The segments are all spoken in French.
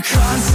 constant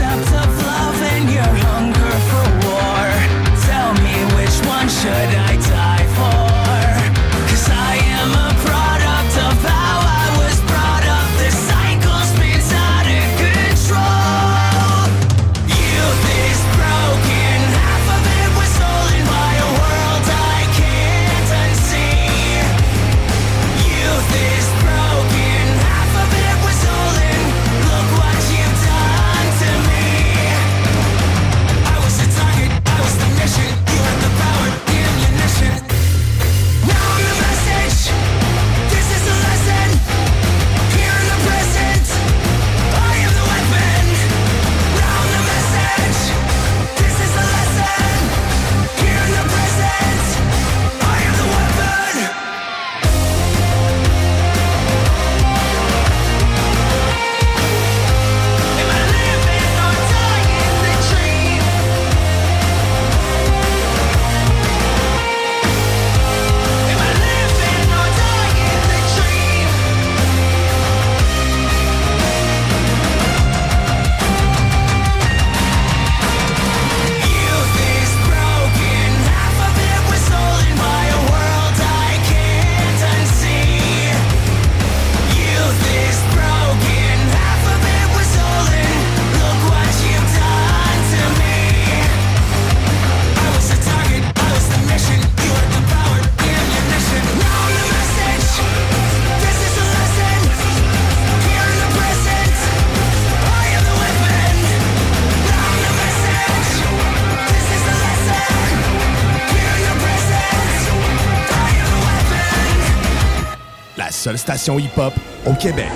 station hip-hop au Québec.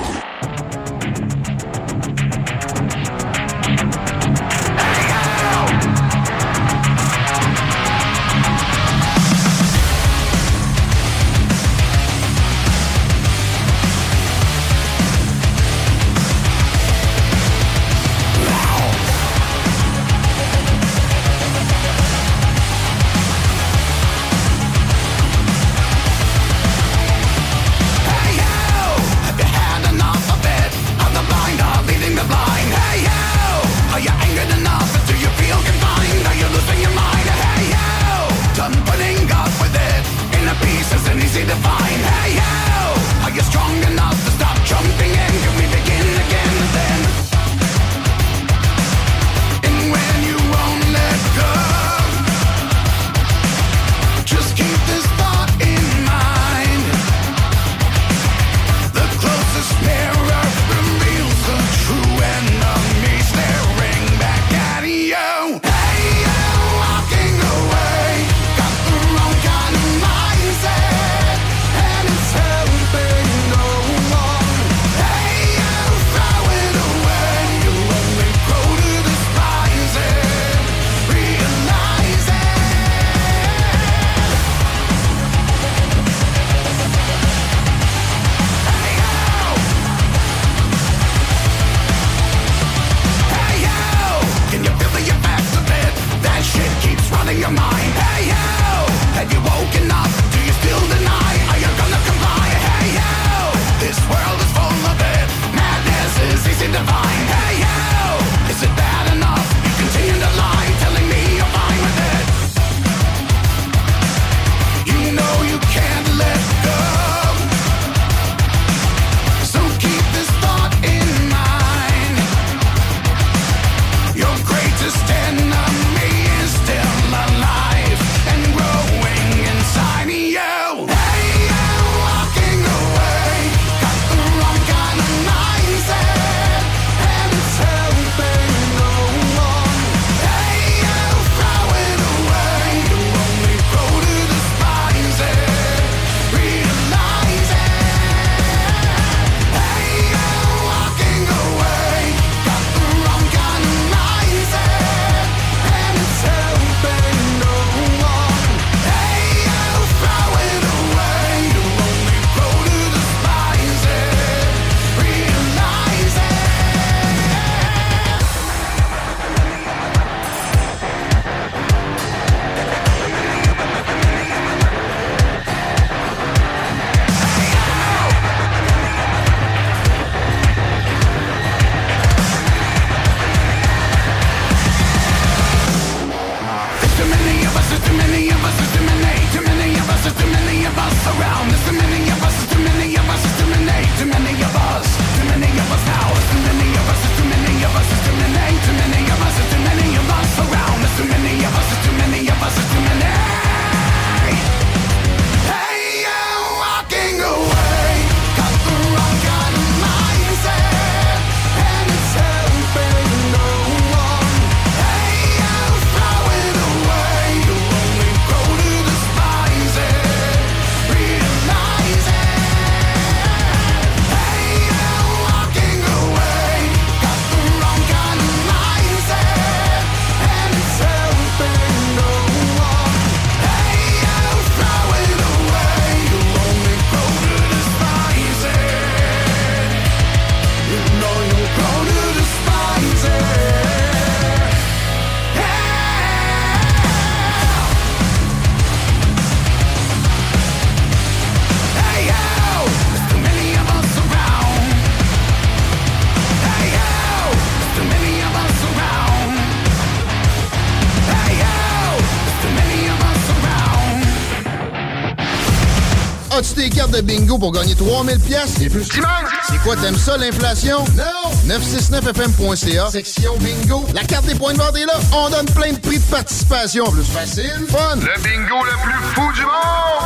bingo pour gagner 3000 pièces et plus. C'est quoi, t'aimes ça, l'inflation? Non! 969fm.ca, section bingo. La carte des points de vente est là. On donne plein de prix de participation. Plus facile, fun. Le bingo le plus fou du monde!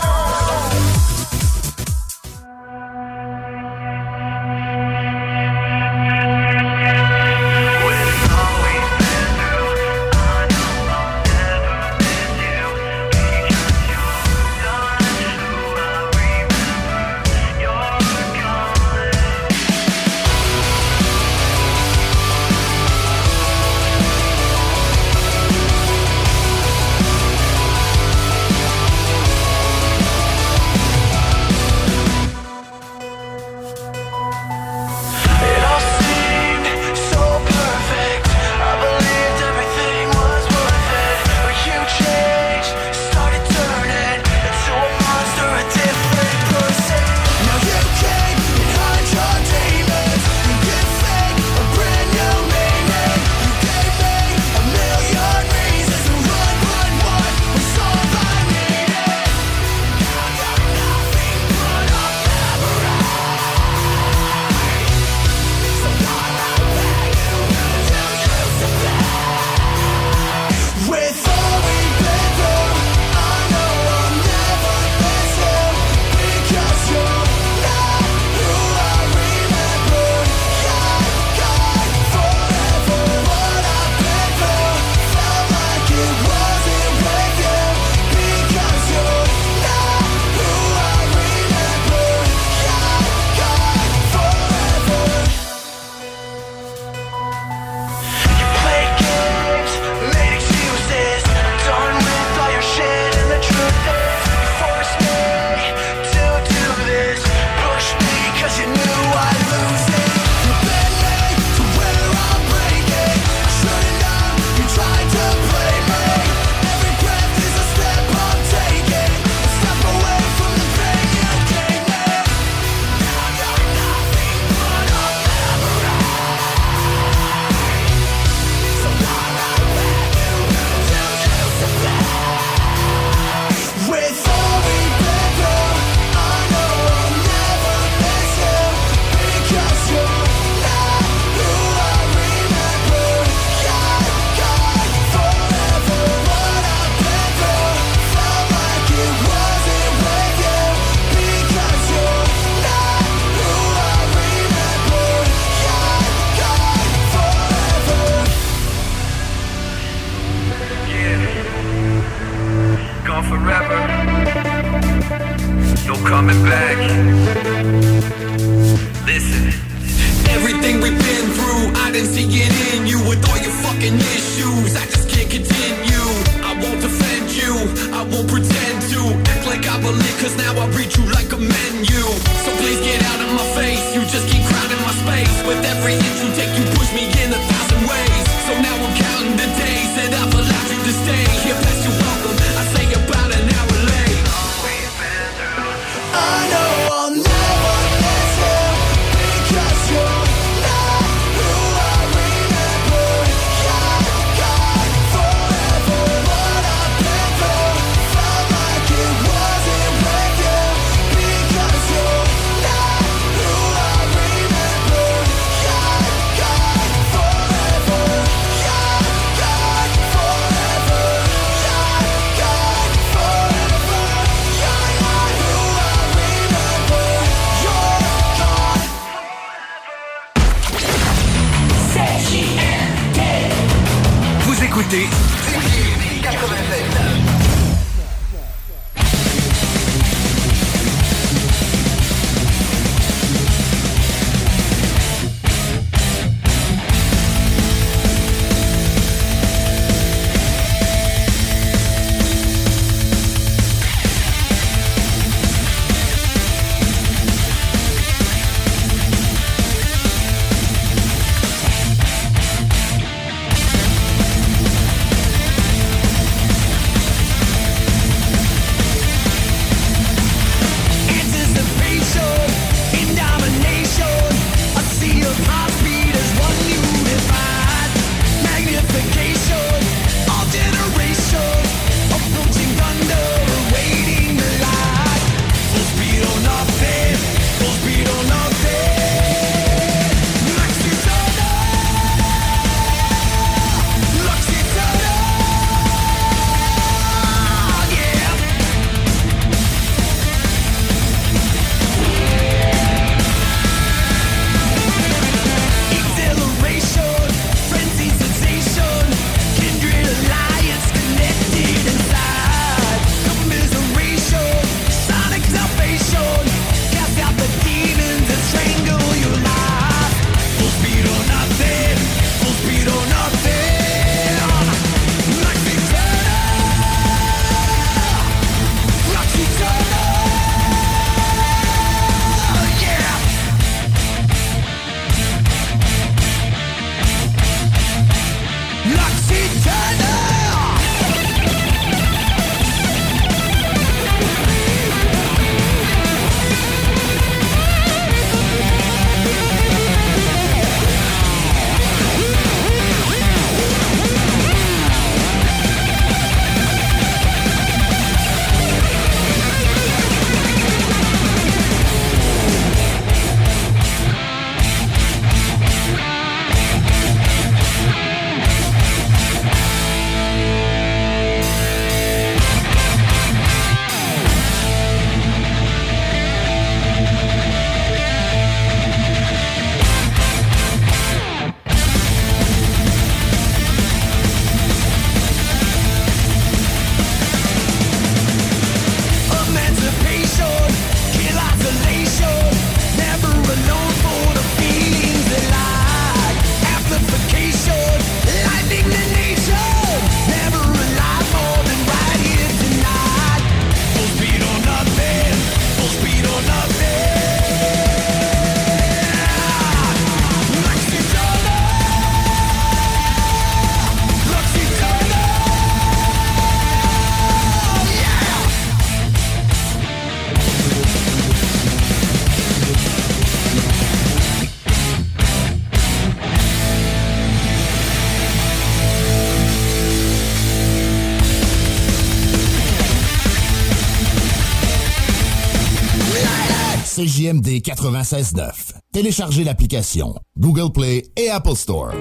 96.9. Téléchargez l'application Google Play et Apple Store.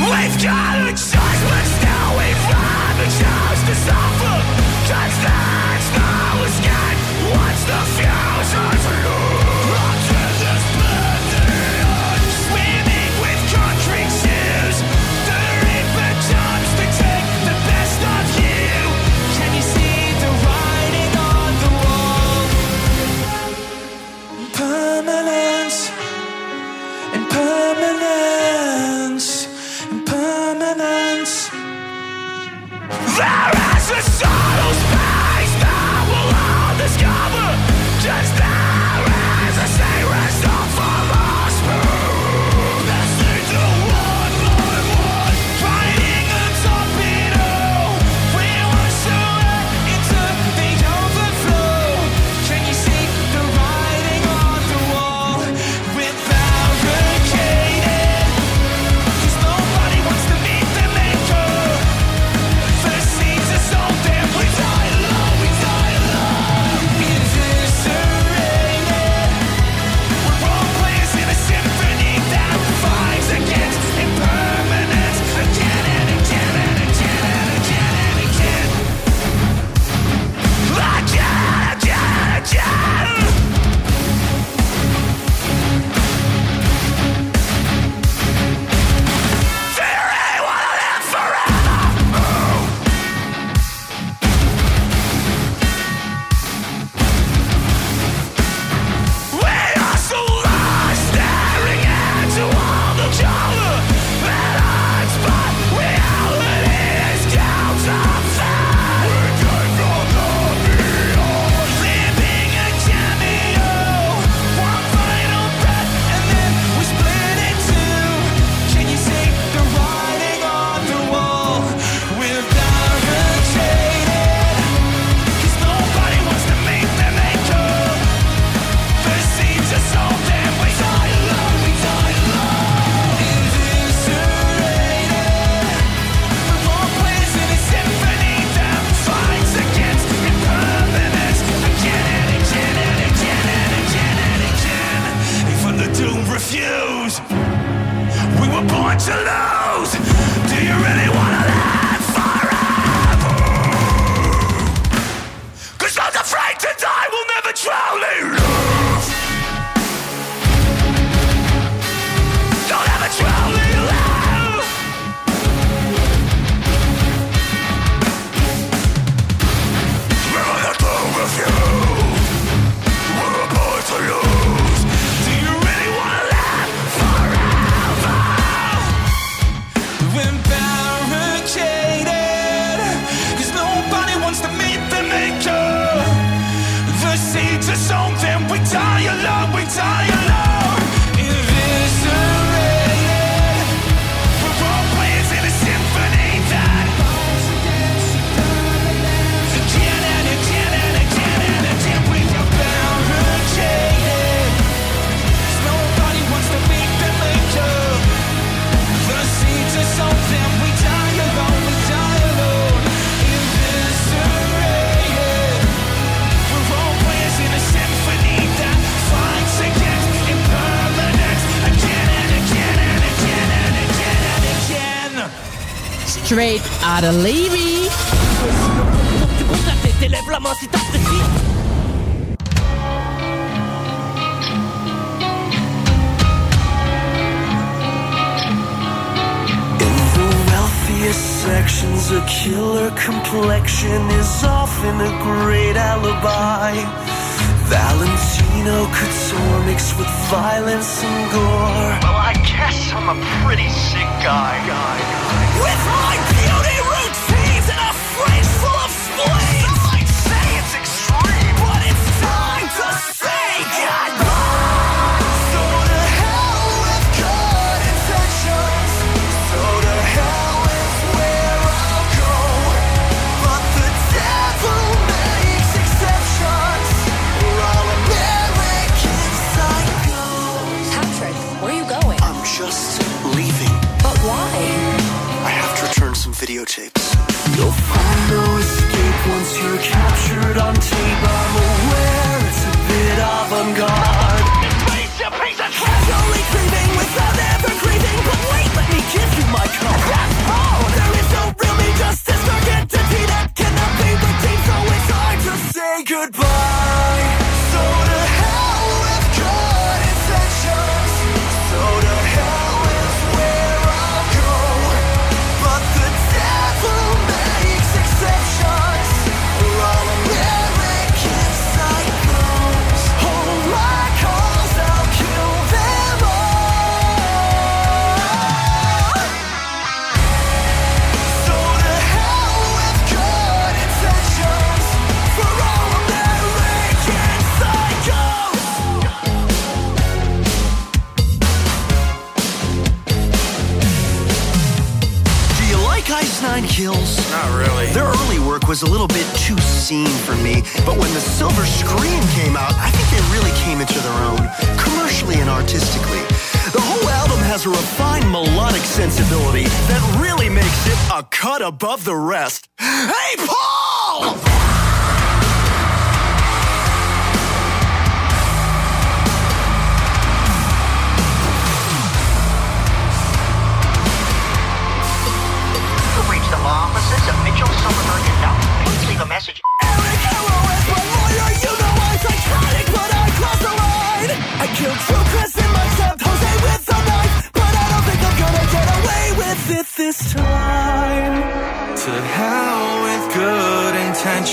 We've got a choice, but still we've not the choice to suffer. Cause that's no escape. What's the future to lose? This is Ada Levy. Lève la main sections A killer complexion is often a great alibi Valentino couture mixed with violence and gore Well, I guess I'm a pretty sick guy, guy, guy.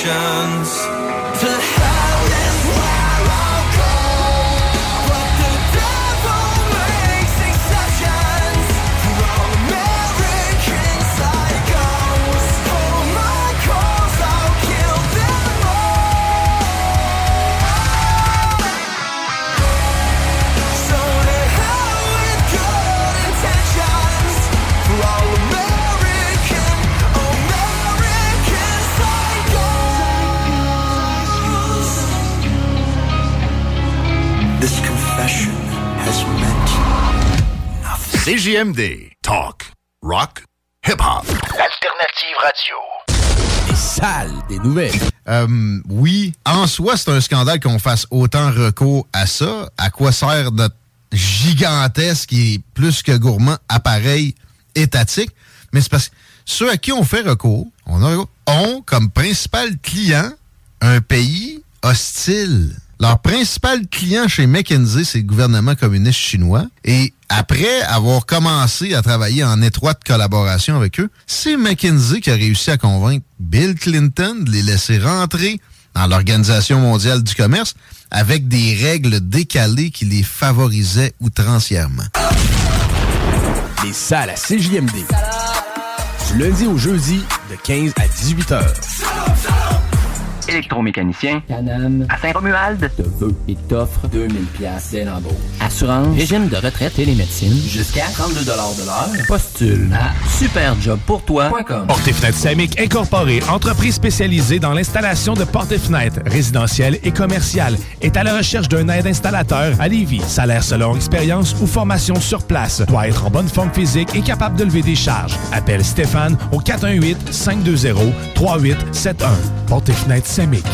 emotions. CJMD. Talk. Rock. Hip-hop. L'alternative radio. Les salles des nouvelles. Euh, oui, en soi, c'est un scandale qu'on fasse autant recours à ça. À quoi sert notre gigantesque et plus que gourmand appareil étatique? Mais c'est parce que ceux à qui on fait recours, on a recours, ont comme principal client un pays hostile. Leur principal client chez McKinsey, c'est le gouvernement communiste chinois. Et après avoir commencé à travailler en étroite collaboration avec eux, c'est McKinsey qui a réussi à convaincre Bill Clinton de les laisser rentrer dans l'Organisation mondiale du commerce avec des règles décalées qui les favorisaient outrancièrement. Les salles à CJMD. Du lundi au jeudi, de 15 à 18 heures. Électromécanicien. Canam. À Saint-Romuald. Te veut et t'offre 2000 pièces dès l'embauche. Assurance. Régime de retraite. Télémédecine. Jusqu'à 32 de l'heure. Postule à superjobpourtoi.com. Porte et fenêtres Samic Incorporé, entreprise spécialisée dans l'installation de portes et fenêtres résidentielles et commerciales, est à la recherche d'un aide installateur à Lévis. Salaire selon expérience ou formation sur place. Doit être en bonne forme physique et capable de lever des charges. Appelle Stéphane au 418-520-3871. Porte et fenêtres Samic.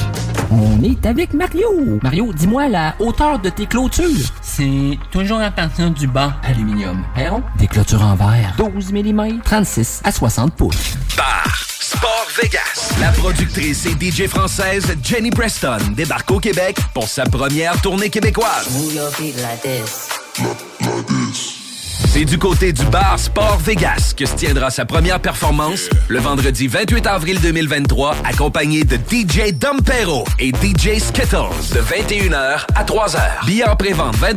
On est avec Mario. Mario, dis-moi la hauteur de tes clôtures? C'est toujours à partir du bas. Aluminium. Perron. Des clôtures en verre. 12 mm. 36 à 60 pouces. Bar Sport Vegas. La productrice et DJ française Jenny Preston débarque au Québec pour sa première tournée québécoise. C'est du côté du bar Sport Vegas que se tiendra sa première performance le vendredi 28 avril 2023, accompagné de DJ Dompero et DJ Skittles de 21h à 3h. Billets en pré-vente 20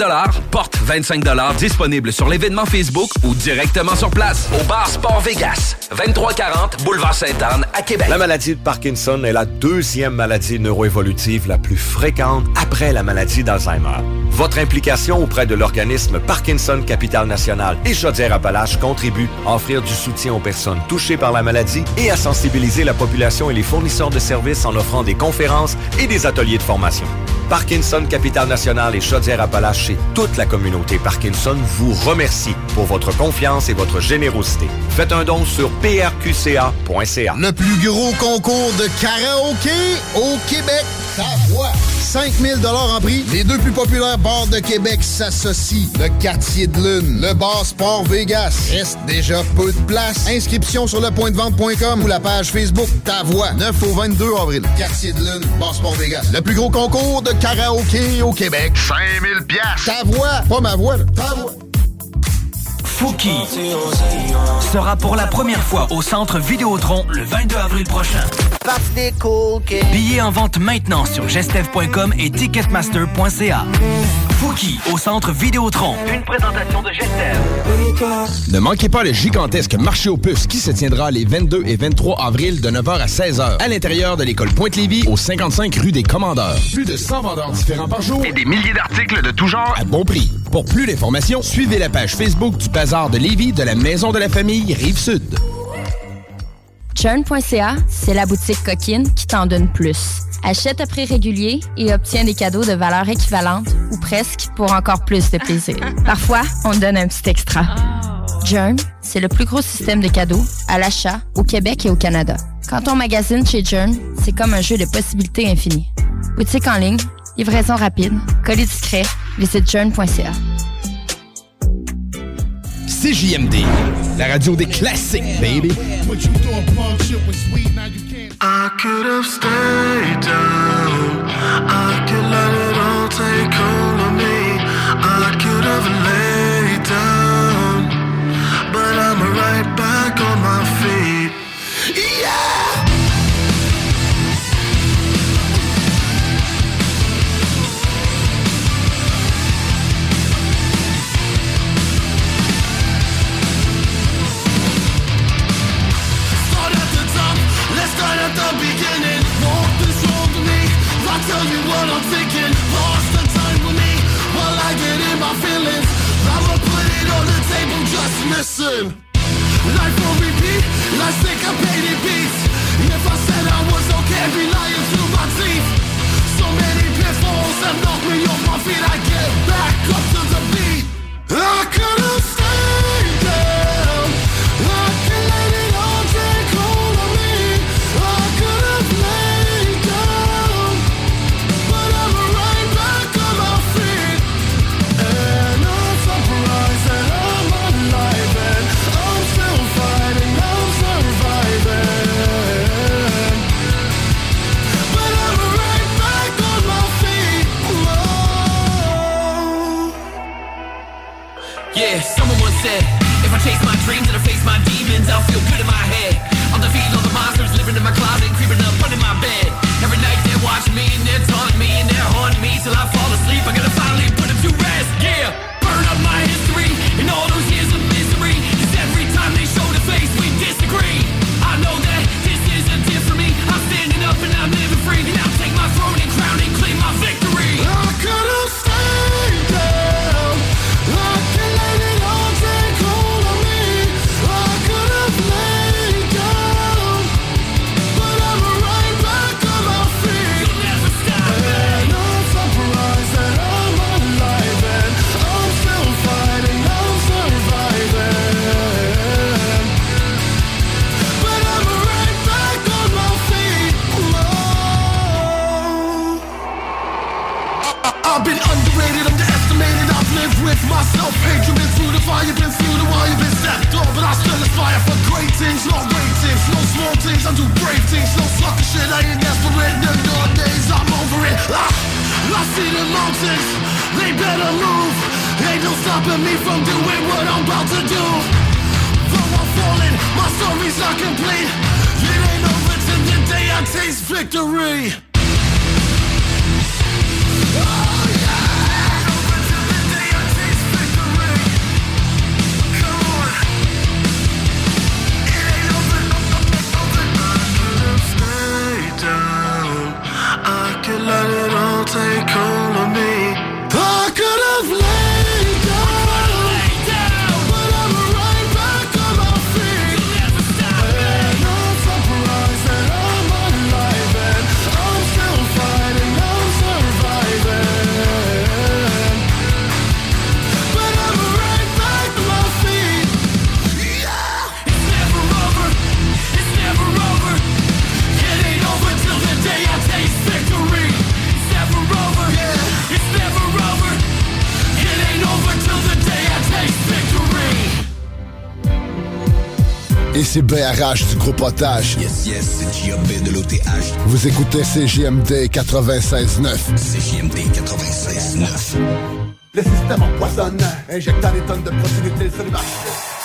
porte 25 disponible sur l'événement Facebook ou directement sur place au bar Sport Vegas, 2340 Boulevard Sainte-Anne à Québec. La maladie de Parkinson est la deuxième maladie neuroévolutive la plus fréquente après la maladie d'Alzheimer. Votre implication auprès de l'organisme Parkinson Capital National Et Chaudière-Appalaches contribuent à offrir du soutien aux personnes touchées par la maladie et à sensibiliser la population et les fournisseurs de services en offrant des conférences et des ateliers de formation. Parkinson Capital National et Chaudière-Appalaches et toute la communauté Parkinson vous remercie pour votre confiance et votre générosité. Faites un don sur prqca.ca. Le plus gros concours de karaoké au Québec. Ta voix. 5000 en prix. Les deux plus populaires bars de Québec s'associent. Le quartier de lune, le bar Sport Vegas. Reste déjà peu de place. Inscription sur lepointdevente.com ou la page Facebook Ta voix. 9 au 22 avril. Quartier de lune, bar Sport Vegas. Le plus gros concours de karaoké au Québec. 5000 pièces. Ta voix, pas ma voix, là. ta voix. Fouki sera pour la première fois au centre Vidéotron le 22 avril prochain. Billets en vente maintenant sur gestev.com et ticketmaster.ca. Fouki au centre Vidéotron. Une présentation de Gestev. Ne manquez pas le gigantesque marché aux puces qui se tiendra les 22 et 23 avril de 9h à 16h à l'intérieur de l'école Pointe-Lévis au 55 rue des Commandeurs. Plus de 100 vendeurs différents par jour et des milliers d'articles de tout genre à bon prix. Pour plus d'informations, suivez la page Facebook du Bazar de Lévis de la Maison de la Famille Rive-Sud. Churn.ca, c'est la boutique coquine qui t'en donne plus. Achète à prix régulier et obtiens des cadeaux de valeur équivalente ou presque pour encore plus de plaisir. Parfois, on donne un petit extra. Journ, c'est le plus gros système de cadeaux à l'achat au Québec et au Canada. Quand on magasine chez Journ, c'est comme un jeu de possibilités infinies. Boutique en ligne, livraison rapide, colis discret, visite journ.ca. CJMD, la radio des classiques, baby. I could have stayed down. I could let it all take hold of me. I could have laid down. But I'm right back on my feet. Yeah! The beginning. Walk this road with me, I'll tell you what I'm thinking. Lost the time with me while I get in my feelings. I'ma put it on the table, just listen. Life will repeat, like syncopated beats. If I said I was okay, I'd be lying through my teeth. So many pitfalls knock me off my feet. I get back up to the beat. I could have my I'll feel good in my head. I'll defeat all the monsters living in my closet, creeping up under my bed. Every night they're watching me and they're taunting me and they're haunting me till I. I the fire, been through the wire, been stepped on, but I still aspire for great things, no great things, no small things. I do brave things, no sucker shit. I ain't desperate. No nowadays, I'm over it. Ah, I see the mountains, they better move. Ain't no stopping me from doing what I'm about to do. Though I'm falling, my story's not complete. It ain't over till the day I taste victory. C'est BRH du groupe Otage. Yes, yes, c'est J.A.B. de l'OTH. Vous écoutez CJMD 96.9. CJMD 96.9. Le système empoisonne, injectant des tonnes de protéines sur les marchés.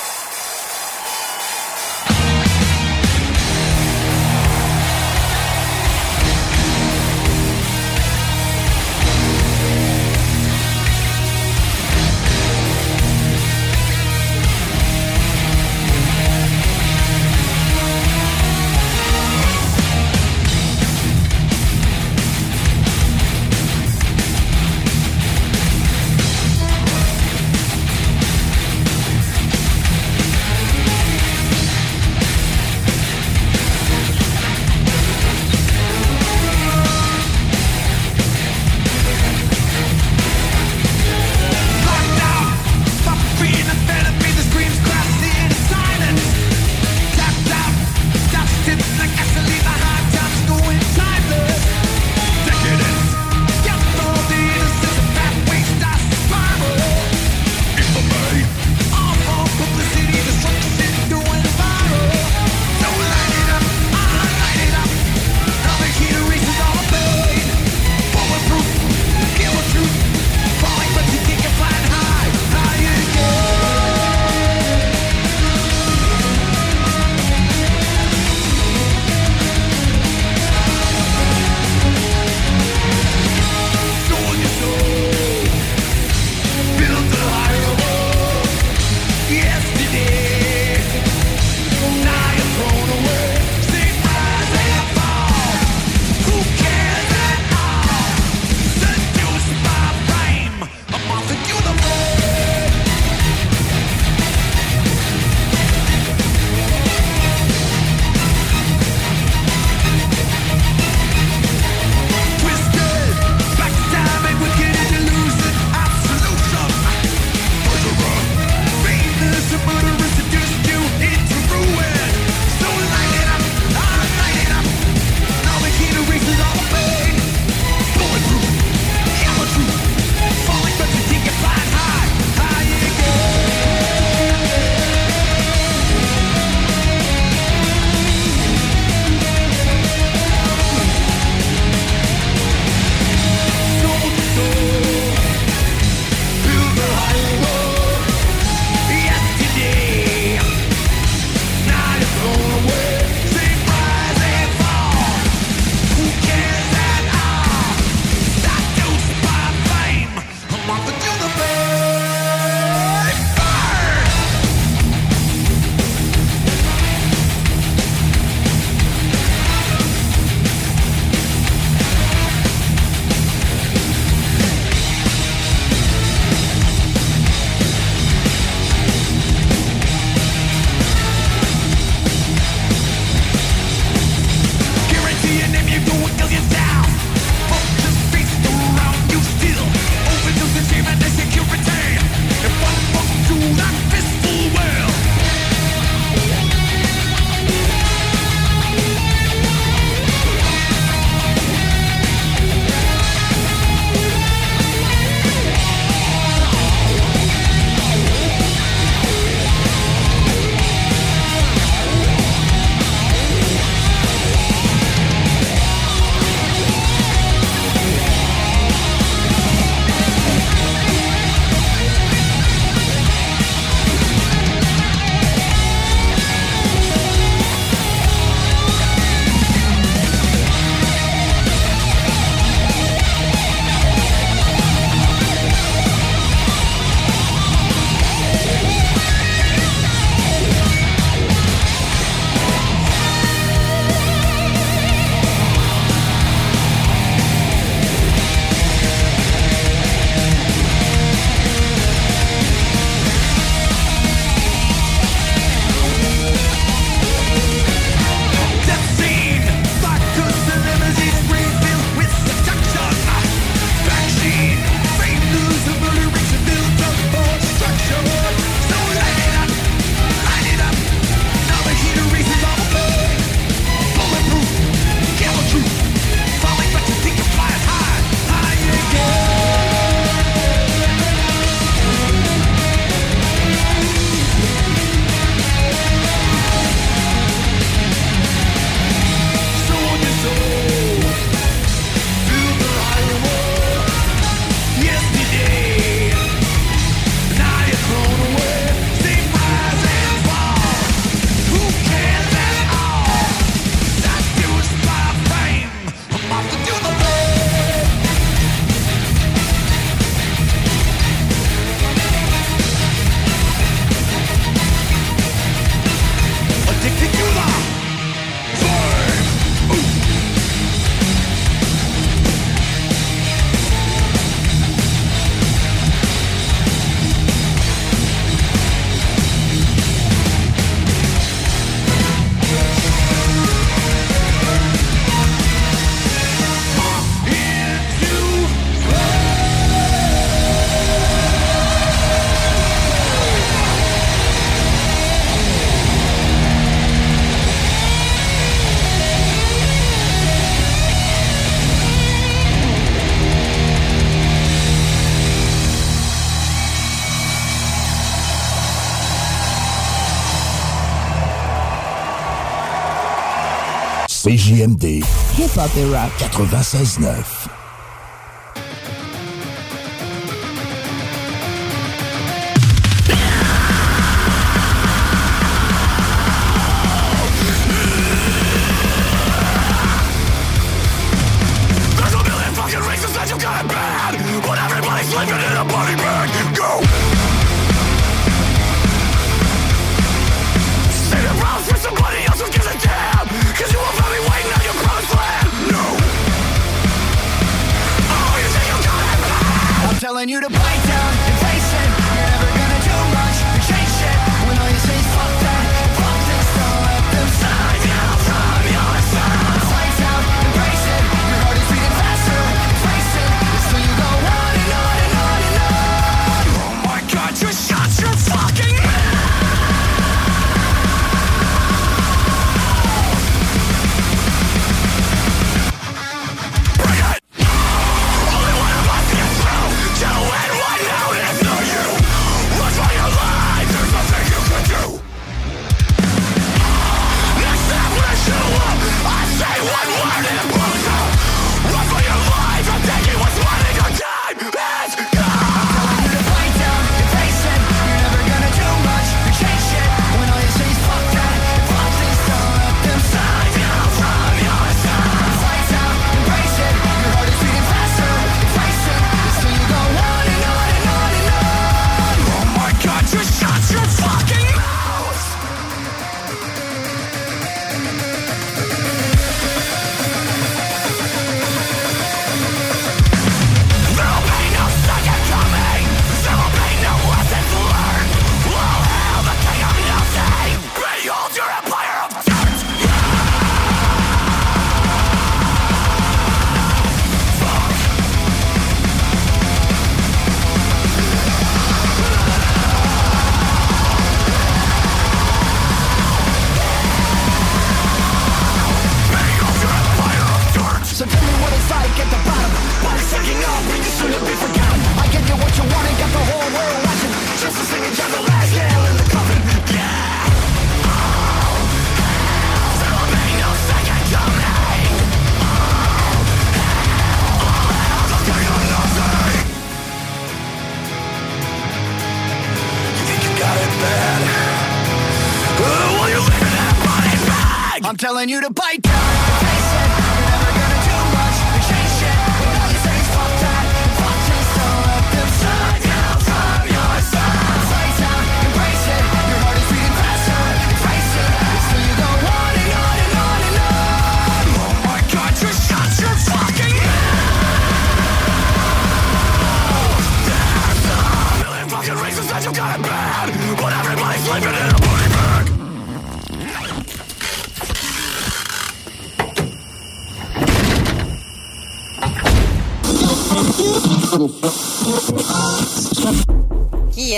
CJMD. Hip Hop et Rap 96.9.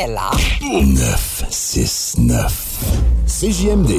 est là. 969. CJMD.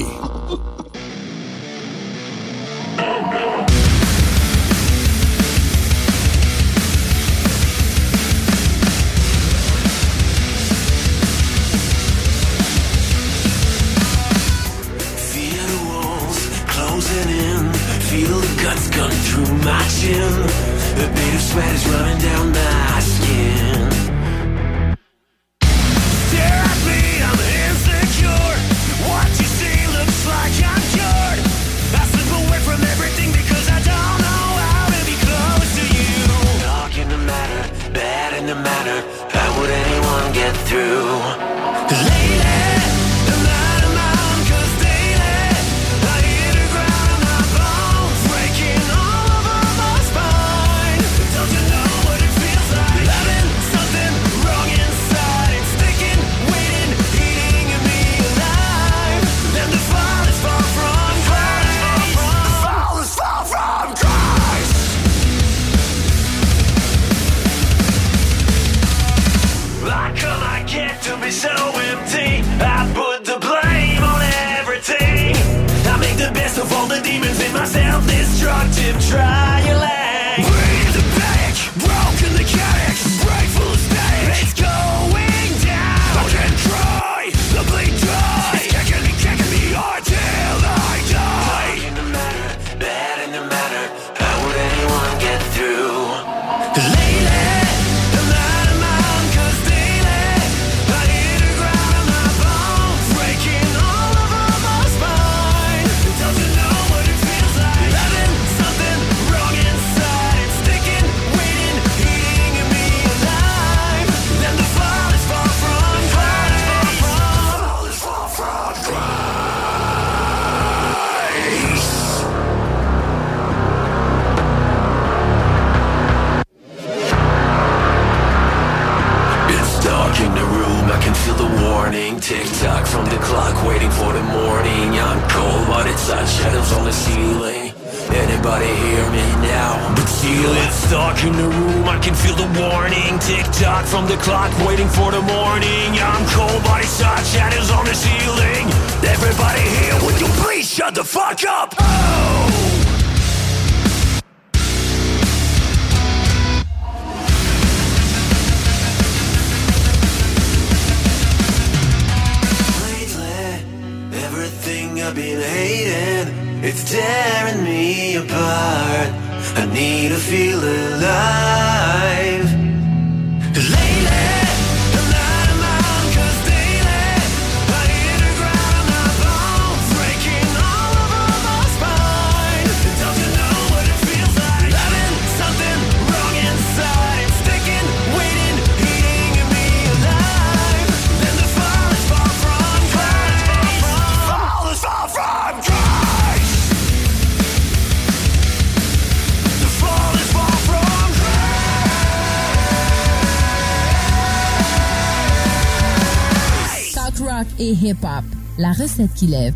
Qui lève.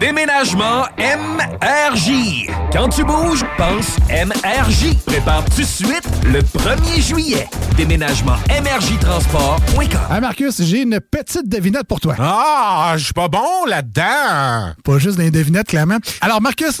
Déménagement MRJ. Quand tu bouges, pense MRJ. Prépare tout de suite le 1er juillet. Déménagement MRJtransport.com. Ah Marcus, j'ai une petite devinette pour toi. Ah, je suis pas bon là-dedans. Pas juste des devinettes, clairement. Alors Marcus,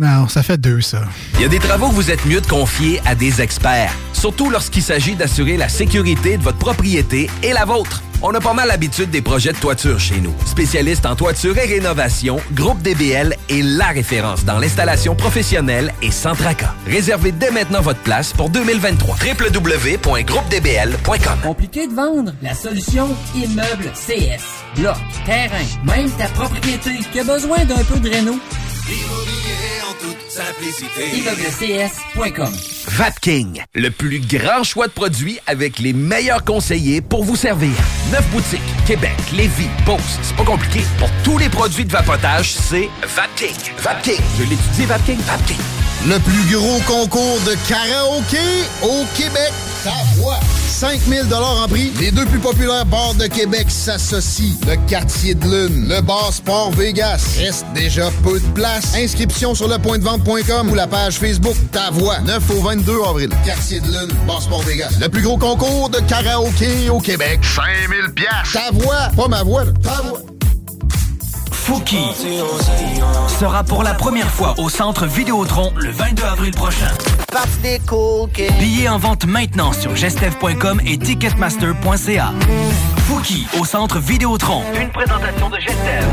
Non, ça fait deux, ça. Il y a des travaux que vous êtes mieux de confier à des experts, surtout lorsqu'il s'agit d'assurer la sécurité de votre propriété et la vôtre. On a pas mal l'habitude des projets de toiture chez nous. Spécialiste en toiture et rénovation, Groupe DBL est la référence dans l'installation professionnelle et sans tracas. Réservez dès maintenant votre place pour 2023. www.groupedbl.com Compliqué de vendre? La solution Immeuble CS. Bloc, terrain, même ta propriété qui a besoin d'un peu de réno? Immobilier en toute simplicité Vapking, le plus grand choix de produits avec les meilleurs conseillers pour vous servir. Neuf boutiques, Québec, Lévis, Beauce, c'est pas compliqué. Pour tous les produits de vapotage, c'est Vapking. Vapking, je l'étudie, Vapking, Vapking. Le plus gros concours de karaoké au Québec. Ta voix. 5000 en prix. Les deux plus populaires bars de Québec s'associent. Le Quartier de Lune, le bar Sport Vegas. Reste déjà peu de place. Inscription sur lepointdevente.com ou la page Facebook Ta Voix. 9 au 22 avril. Quartier de Lune, bar Sport Vegas. Le plus gros concours de karaoké au Québec. 5000 pièces. Ta voix, pas ma voix. là. Ta voix. Fouki sera pour la première fois au Centre Vidéotron le 22 avril prochain. Billets en vente maintenant sur gestev.com et ticketmaster.ca. Fouki au Centre Vidéotron. Une présentation de Gestev.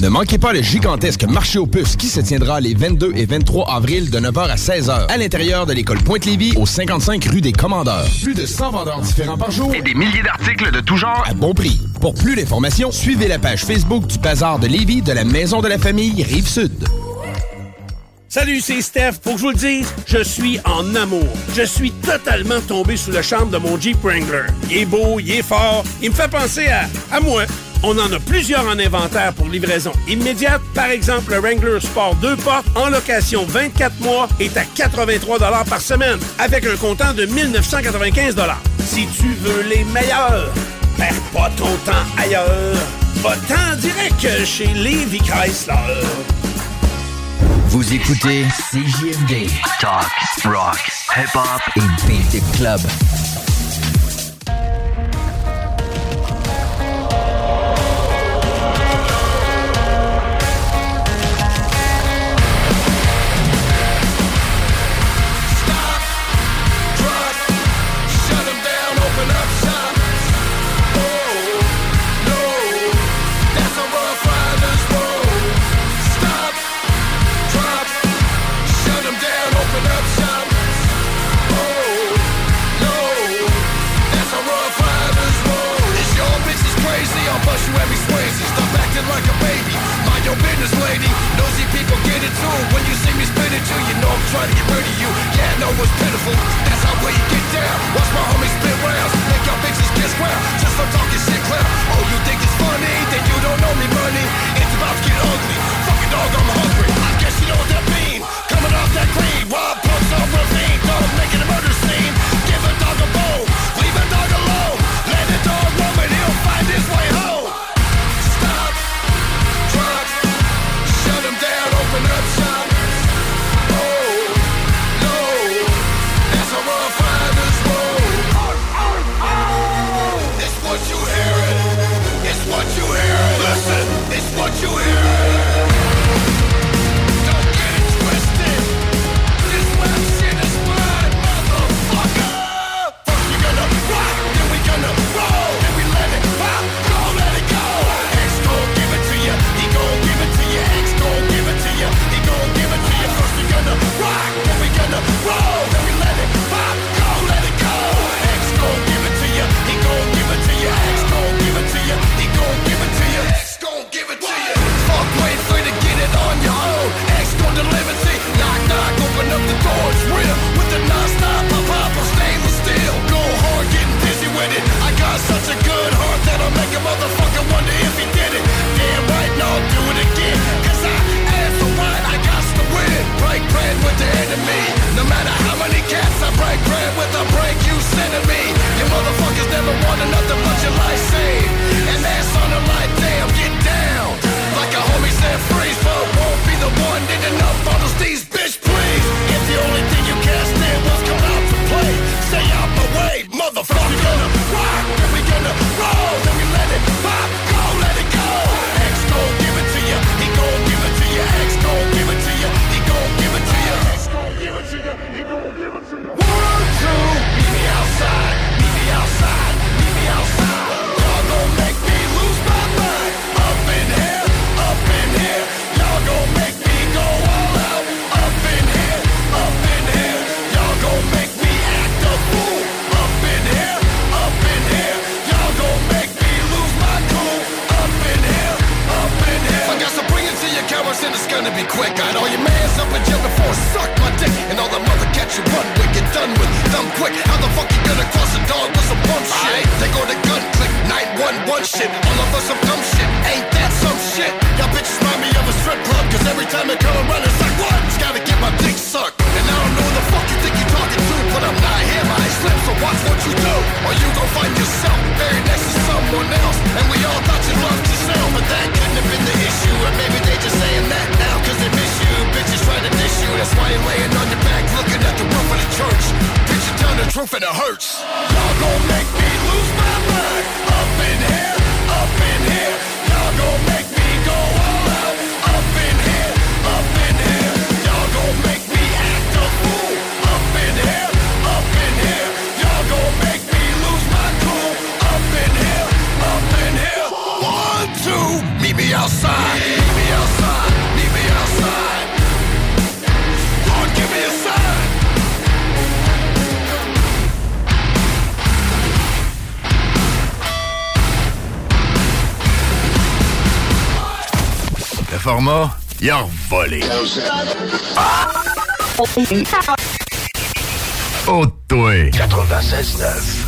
Ne manquez pas le gigantesque marché aux puces qui se tiendra les 22 et 23 avril de 9h à 16h à l'intérieur de l'école Pointe-Lévis au 55 rue des Commandeurs. Plus de 100 vendeurs différents par jour et des milliers d'articles de tout genre à bon prix. Pour plus d'informations, suivez la page Facebook du Bazar de Lévis de la Maison de la Famille Rive-Sud. Salut, c'est Steph. Faut que je vous le dise, je suis en amour. Je suis totalement tombé sous le charme de mon Jeep Wrangler. Il est beau, il est fort, il me fait penser à, moi. On en a plusieurs en inventaire pour livraison immédiate. Par exemple, le Wrangler Sport 2 portes en location 24 mois est à 83 par semaine avec un comptant de 1995 Si tu veux les meilleurs, perds pas ton temps ailleurs. Va-t'en direct chez Levi Chrysler. Vous écoutez CJMD. Talk, rock, hip-hop et beat club. lady. Nosy people get it too. When you see me spin it too You know I'm trying to get rid of you. Yeah, I know it's pitiful. That's how we get down. Watch my homies spit rounds. Make your bitches kiss round Just for talking shit clown Oh, you think it's funny? Then you don't know me, money? It's about to get ugly. Fucking dog, I'm hungry. I guess you know what that mean. Coming off that green. Wild punks on ravine? Don't make it a murder scene. Give a dog a bone. Oh, toi. 96.9.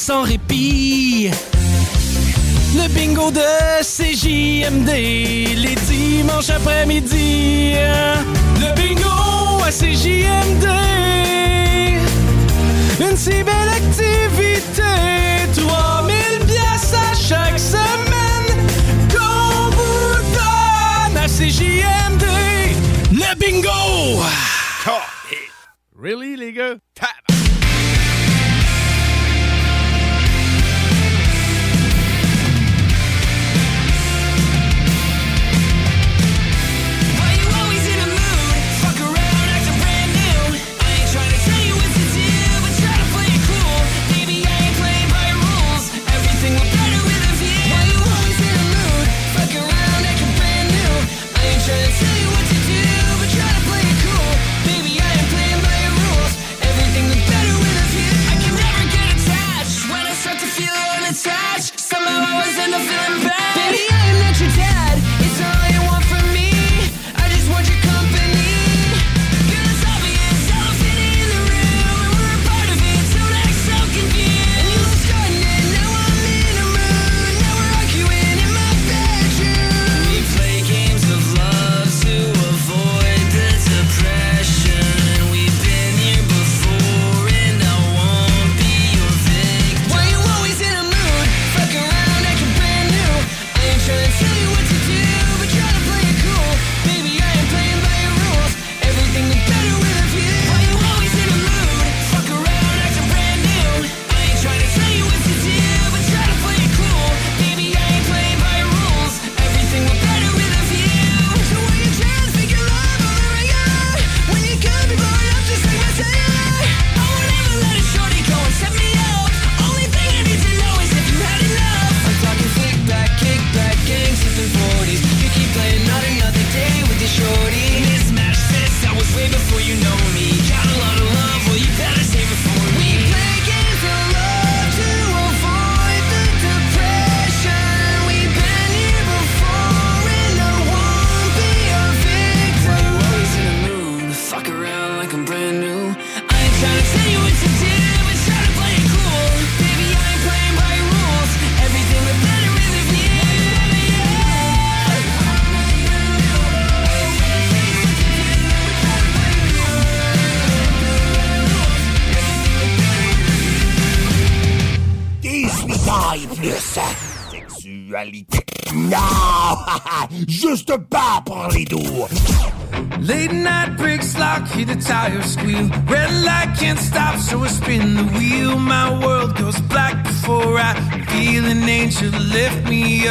sans répit. Le bingo de CJMD, les dimanches après-midi. Le bingo à CJMD. Une si belle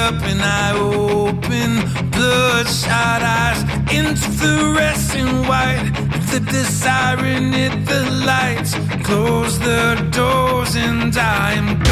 up and I open bloodshot eyes into the resting white. The desiring it, the lights close the doors and I'm.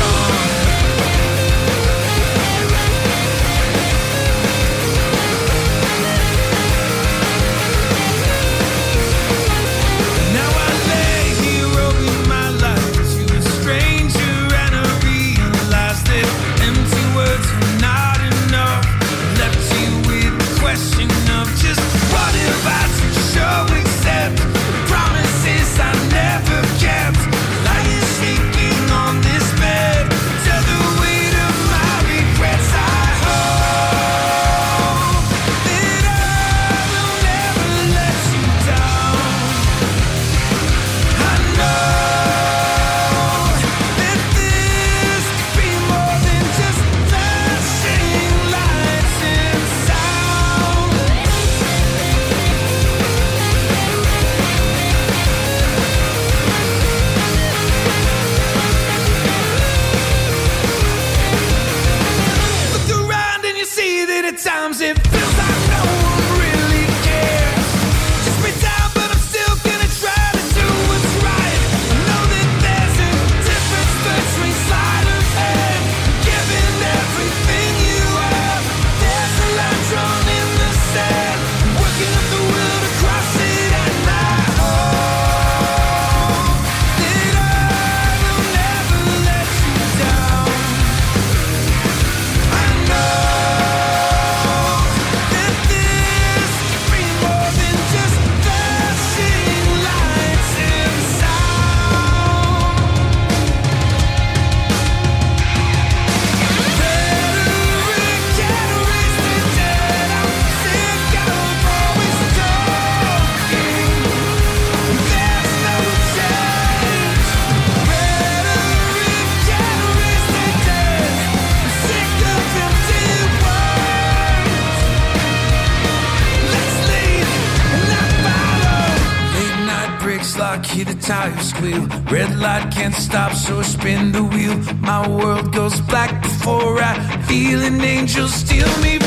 spin the wheel. My world goes black before I feel an angel steal me.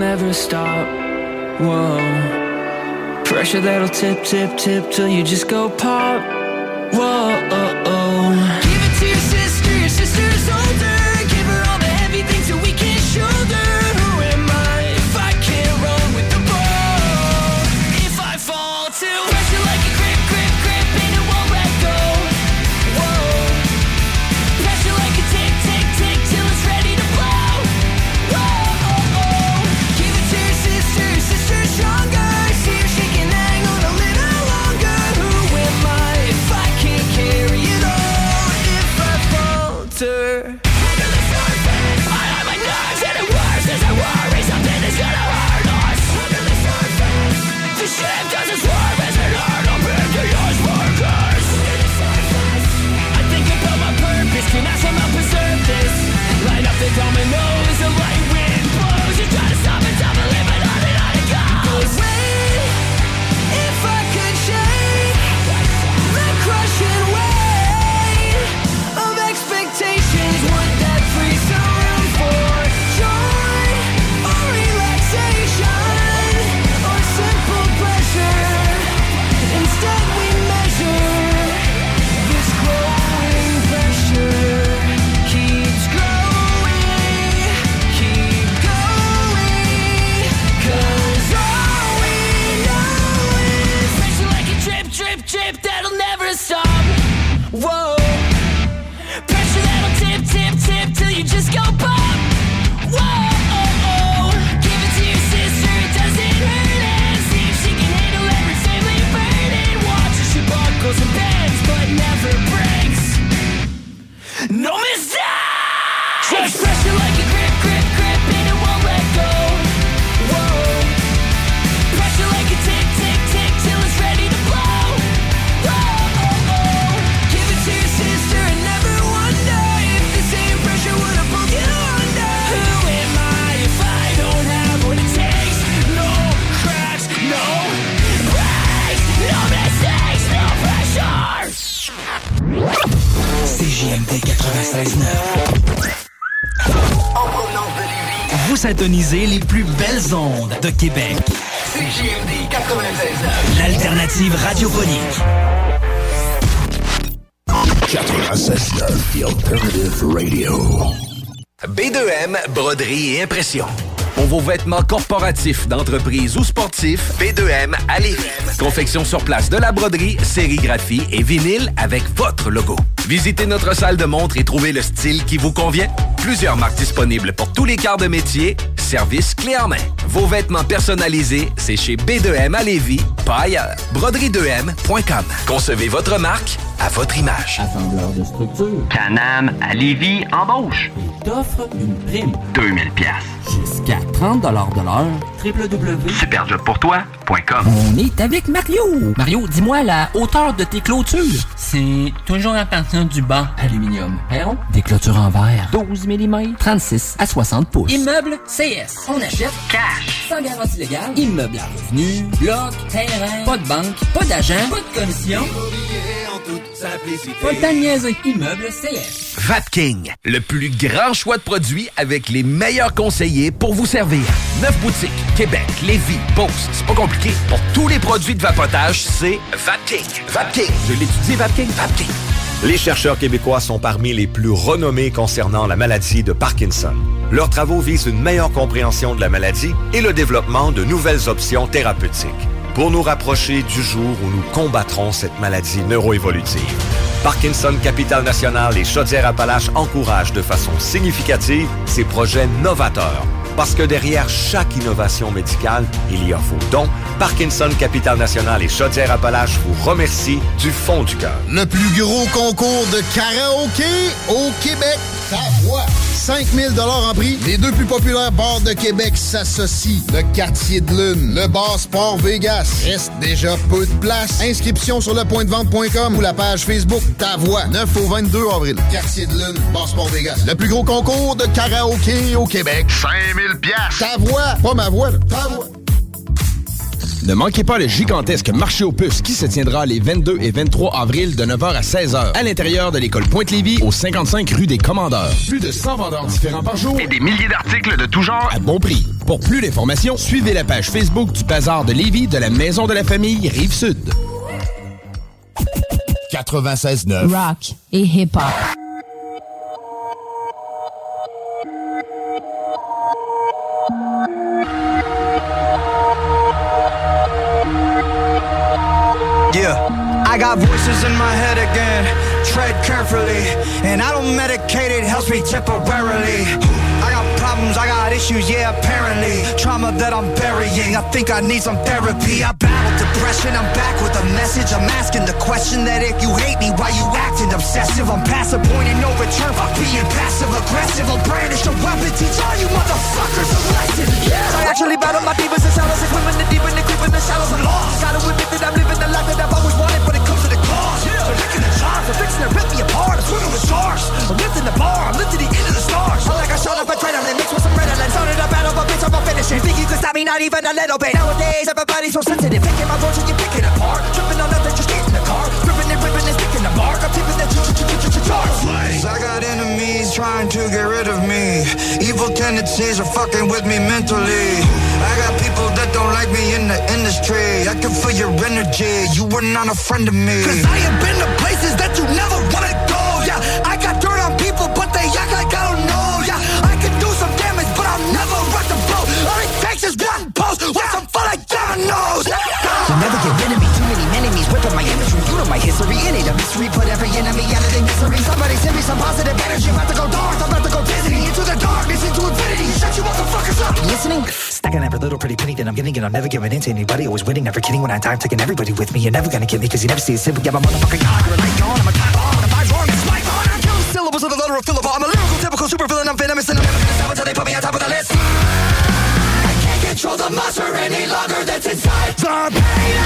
never stop. Whoa. Pressure that'll tip, tip, tip till you just go pop. Whoa. Vous syntonisez les plus belles ondes de Québec. CJMD 96.9. L'alternative radiophonique. 96.9. The Alternative Radio. B2M, broderie et impression. Pour vos vêtements corporatifs, d'entreprise ou sportifs, B2M à Confection sur place de la broderie, sérigraphie et vinyle avec votre logo. Visitez notre salle de montre et trouvez le style qui vous convient. Plusieurs marques disponibles pour tous les quarts de métier. Service clé en main. Vos vêtements personnalisés, c'est chez B2M à Lévis, pas ailleurs. Broderie2M.com. Concevez votre marque à votre image. Assembleur de structure. Canam à Lévis embauche. Il t'offre une prime. 2000 pièces. Jusqu'à 30 de l'heure. On est avec Mario. Mario, dis-moi la hauteur de tes clôtures. C'est toujours à partir du bas. Aluminium. Perron. Des clôtures en verre. 12 mm. 36 à 60 pouces. Immeuble CS. On achète cash. Sans garantie légale. Immeuble à revenu. Bloc. Terrain. Pas de banque. Pas d'agent. Pas de commission. Pas de. Immeuble CS. Vapking, le plus grand choix de produits avec les meilleurs conseillers pour vous servir. Neuf boutiques, Québec, Lévis, Beauce, c'est pas compliqué. Pour tous les produits de vapotage, c'est Vapking. Vapking, je l'étudie, Vapking, Vapking. Les chercheurs québécois sont parmi les plus renommés concernant la maladie de Parkinson. Leurs travaux visent une meilleure compréhension de la maladie et le développement de nouvelles options thérapeutiques pour nous rapprocher du jour où nous combattrons cette maladie neuroévolutive. Parkinson Capital National et Chaudière-Appalaches encouragent de façon significative ces projets novateurs. Parce que derrière chaque innovation médicale, il y a vos dons. Parkinson Capital National et Chaudière-Appalaches vous remercient du fond du cœur. Le plus gros concours de karaoké au Québec. Ta voix. 5000 en prix. Les deux plus populaires bars de Québec s'associent. Le quartier de lune, le bar Sport Vegas. Reste déjà peu de place. Inscription sur lepointdevente.com ou la page Facebook Ta voix. 9 au 22 avril. Quartier de lune, bar Sport Vegas. Le plus gros concours de karaoké au Québec. 5000 pièces. Ta voix. Pas ma voix, là. ta voix. Ne manquez pas le gigantesque marché aux puces qui se tiendra les 22 et 23 avril de 9h à 16h à l'intérieur de l'école Pointe-Lévis au 55 rue des Commandeurs. Plus de 100 vendeurs différents par jour et des milliers d'articles de tout genre à bon prix. Pour plus d'informations, suivez la page Facebook du Bazar de Lévis de la Maison de la Famille Rive-Sud. 96.9. Rock et hip-hop. Got voices in my head again. Tread carefully, and I don't medicate it, helps me temporarily. I got problems, I got issues, yeah, apparently. Trauma that I'm burying, I think I need some therapy. I battle depression, I'm back with a message. I'm asking the question that if you hate me, why you acting obsessive? I'm past the point and no return, fuck being passive aggressive. I'll brandish a weapon, teach all you motherfuckers a lesson. Yeah. I actually battle my demons and and swimming the deep in the creep in the shallows. I'm lost. Gotta admit that I'm living the life that I've always wanted, but the charms, I'm fixing to rip me apart. I'm swimming with sharks. I'm lifting the bar, I'm lifting the end of the stars. I like I shot up a adrenaline, mixed with some red. redolence. Started a battle, but bitch, I'm gonna finish it. Think you can stop me, not even a little bit. Nowadays, everybody's so sensitive. Picking my words and you're picking apart. Tripping on nothing, just get sticking the mark. I'm tipping the charge. I got enemies trying to get rid of me. Evil tendencies are fucking with me mentally. I got people that don't like me in the industry. I can feel your energy. You were not a friend of me. Cause I have been to places that you never wanna You my. It ain't a mystery. Put every enemy out of their misery. Somebody send me some positive energy. About to go dark. I'm about to go dizzy into the darkness, into infinity. Shut you motherfuckers up. Listening? Stacking every little pretty penny that I'm getting, and I'm never giving in to anybody. Always winning, never kidding. When I die, I'm taking everybody with me. You're never gonna get me, cause you never see it simple. Yeah, my motherfucking God, you're a light gone. I'm a time bomb. If I'm wrong, it's my fault. I'm killing syllables of the letter of Philip. I'm a lyrical, typical super villain. I'm venomous, and I'm never gonna stop until they put me on top of the list. I can't control the monster any longer that's inside. The pain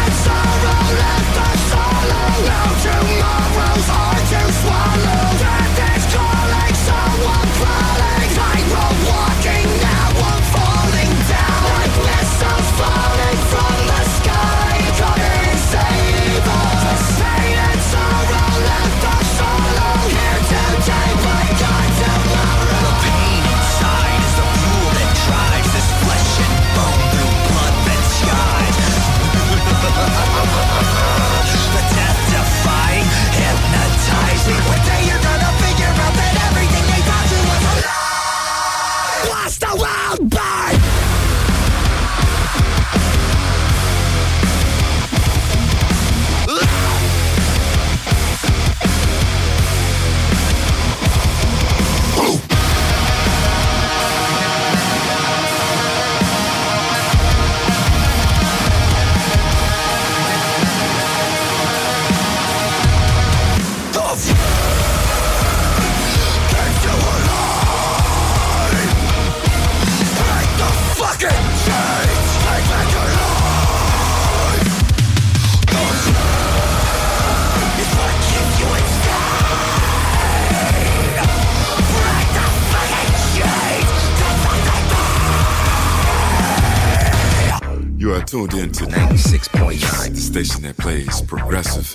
tuned in to 96.9, the station that plays progressive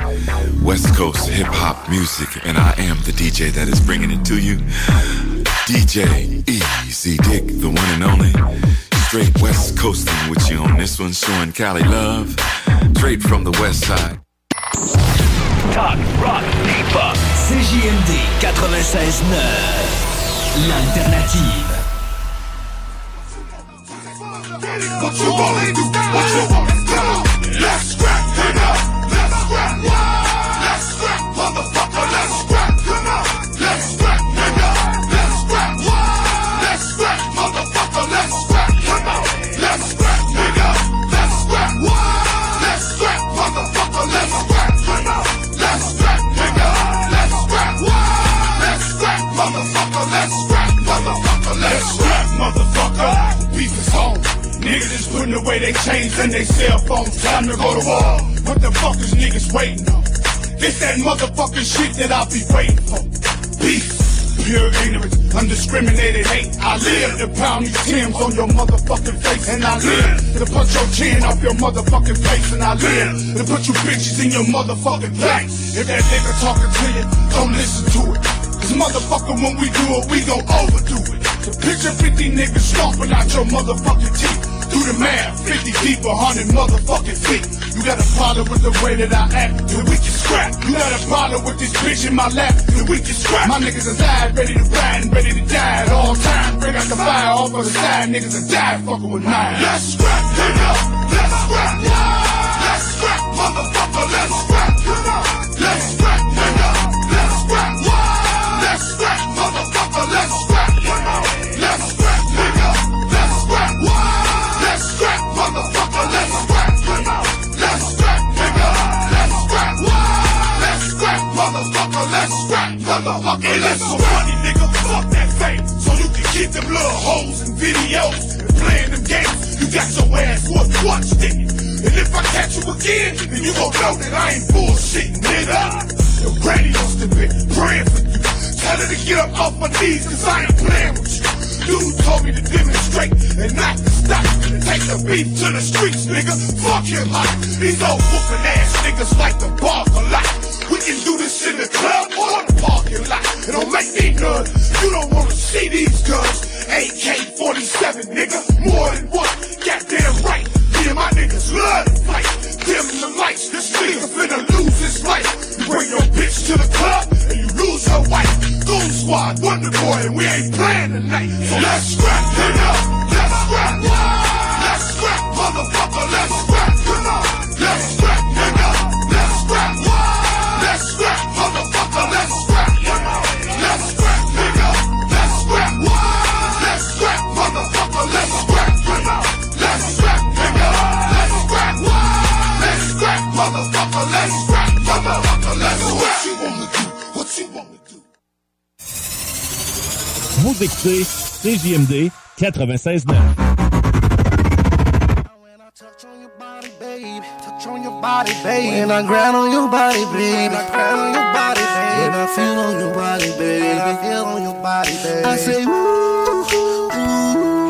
West Coast hip hop music, and I am the DJ that is bringing it to you. DJ Easy Dick, the one and only. Straight West Coasting with you on this one, showing Cali love. Straight from the West Side. Talk, rock, hip-hop. CJMD 96.9. L'alternative. What you wanna do? What you want? Come Is putting away they chains and they cell phones. Time to go to war. What the fuck is niggas waiting on? It's that motherfucking shit that I'll be waiting for. Peace. Pure ignorance, undiscriminated hate. I live to pound these Timbs on your motherfucking face. And I live to punch your chin off your motherfucking face. And I live to put you bitches in your motherfucking place. If that nigga talking to you, don't listen to it. Cause motherfucker, when we do it, we gon' overdo it. So picture 50 niggas stomping out your motherfucking teeth. Do the math, 50 deep, 100 motherfucking feet. You got a problem with the way that I act, then we can scrap. You got a problem with this bitch in my lap, then we can scrap. My niggas alive, ready to ride and ready to die at all times. Bring out the fire off of the side, niggas are die fucking with mine. Let's scrap. Them little hoes and videos and playing them games. You got your ass whooped once, didn't? And if I catch you again, then you gon' know that I ain't bullshitting, nigga. Your granny must have been praying for you. Tell her to get up off my knees, cause I ain't playing with you. Dude told me to demonstrate and not to stop take the beef to the streets, nigga. Fuck your life. These old whooping ass niggas like the bark a lot. We can do this in the club or the parking lot. It don't make me none. You don't wanna see these guns. AK-47, nigga. More than one. Goddamn right. Me and my niggas love to fight. Dim the lights. This nigga finna lose his life. You bring your bitch to the club and you lose her wife. Goon Squad, Wonder Boy, and we ain't playing tonight. So let's scrap, it Let's Vous écoutez CJMD 96.9. On your body, baby. When I grind on your body, baby. When I grind on your body, baby. When I feel on your body, baby. When I feel on your body, baby. I say, ooh, ooh,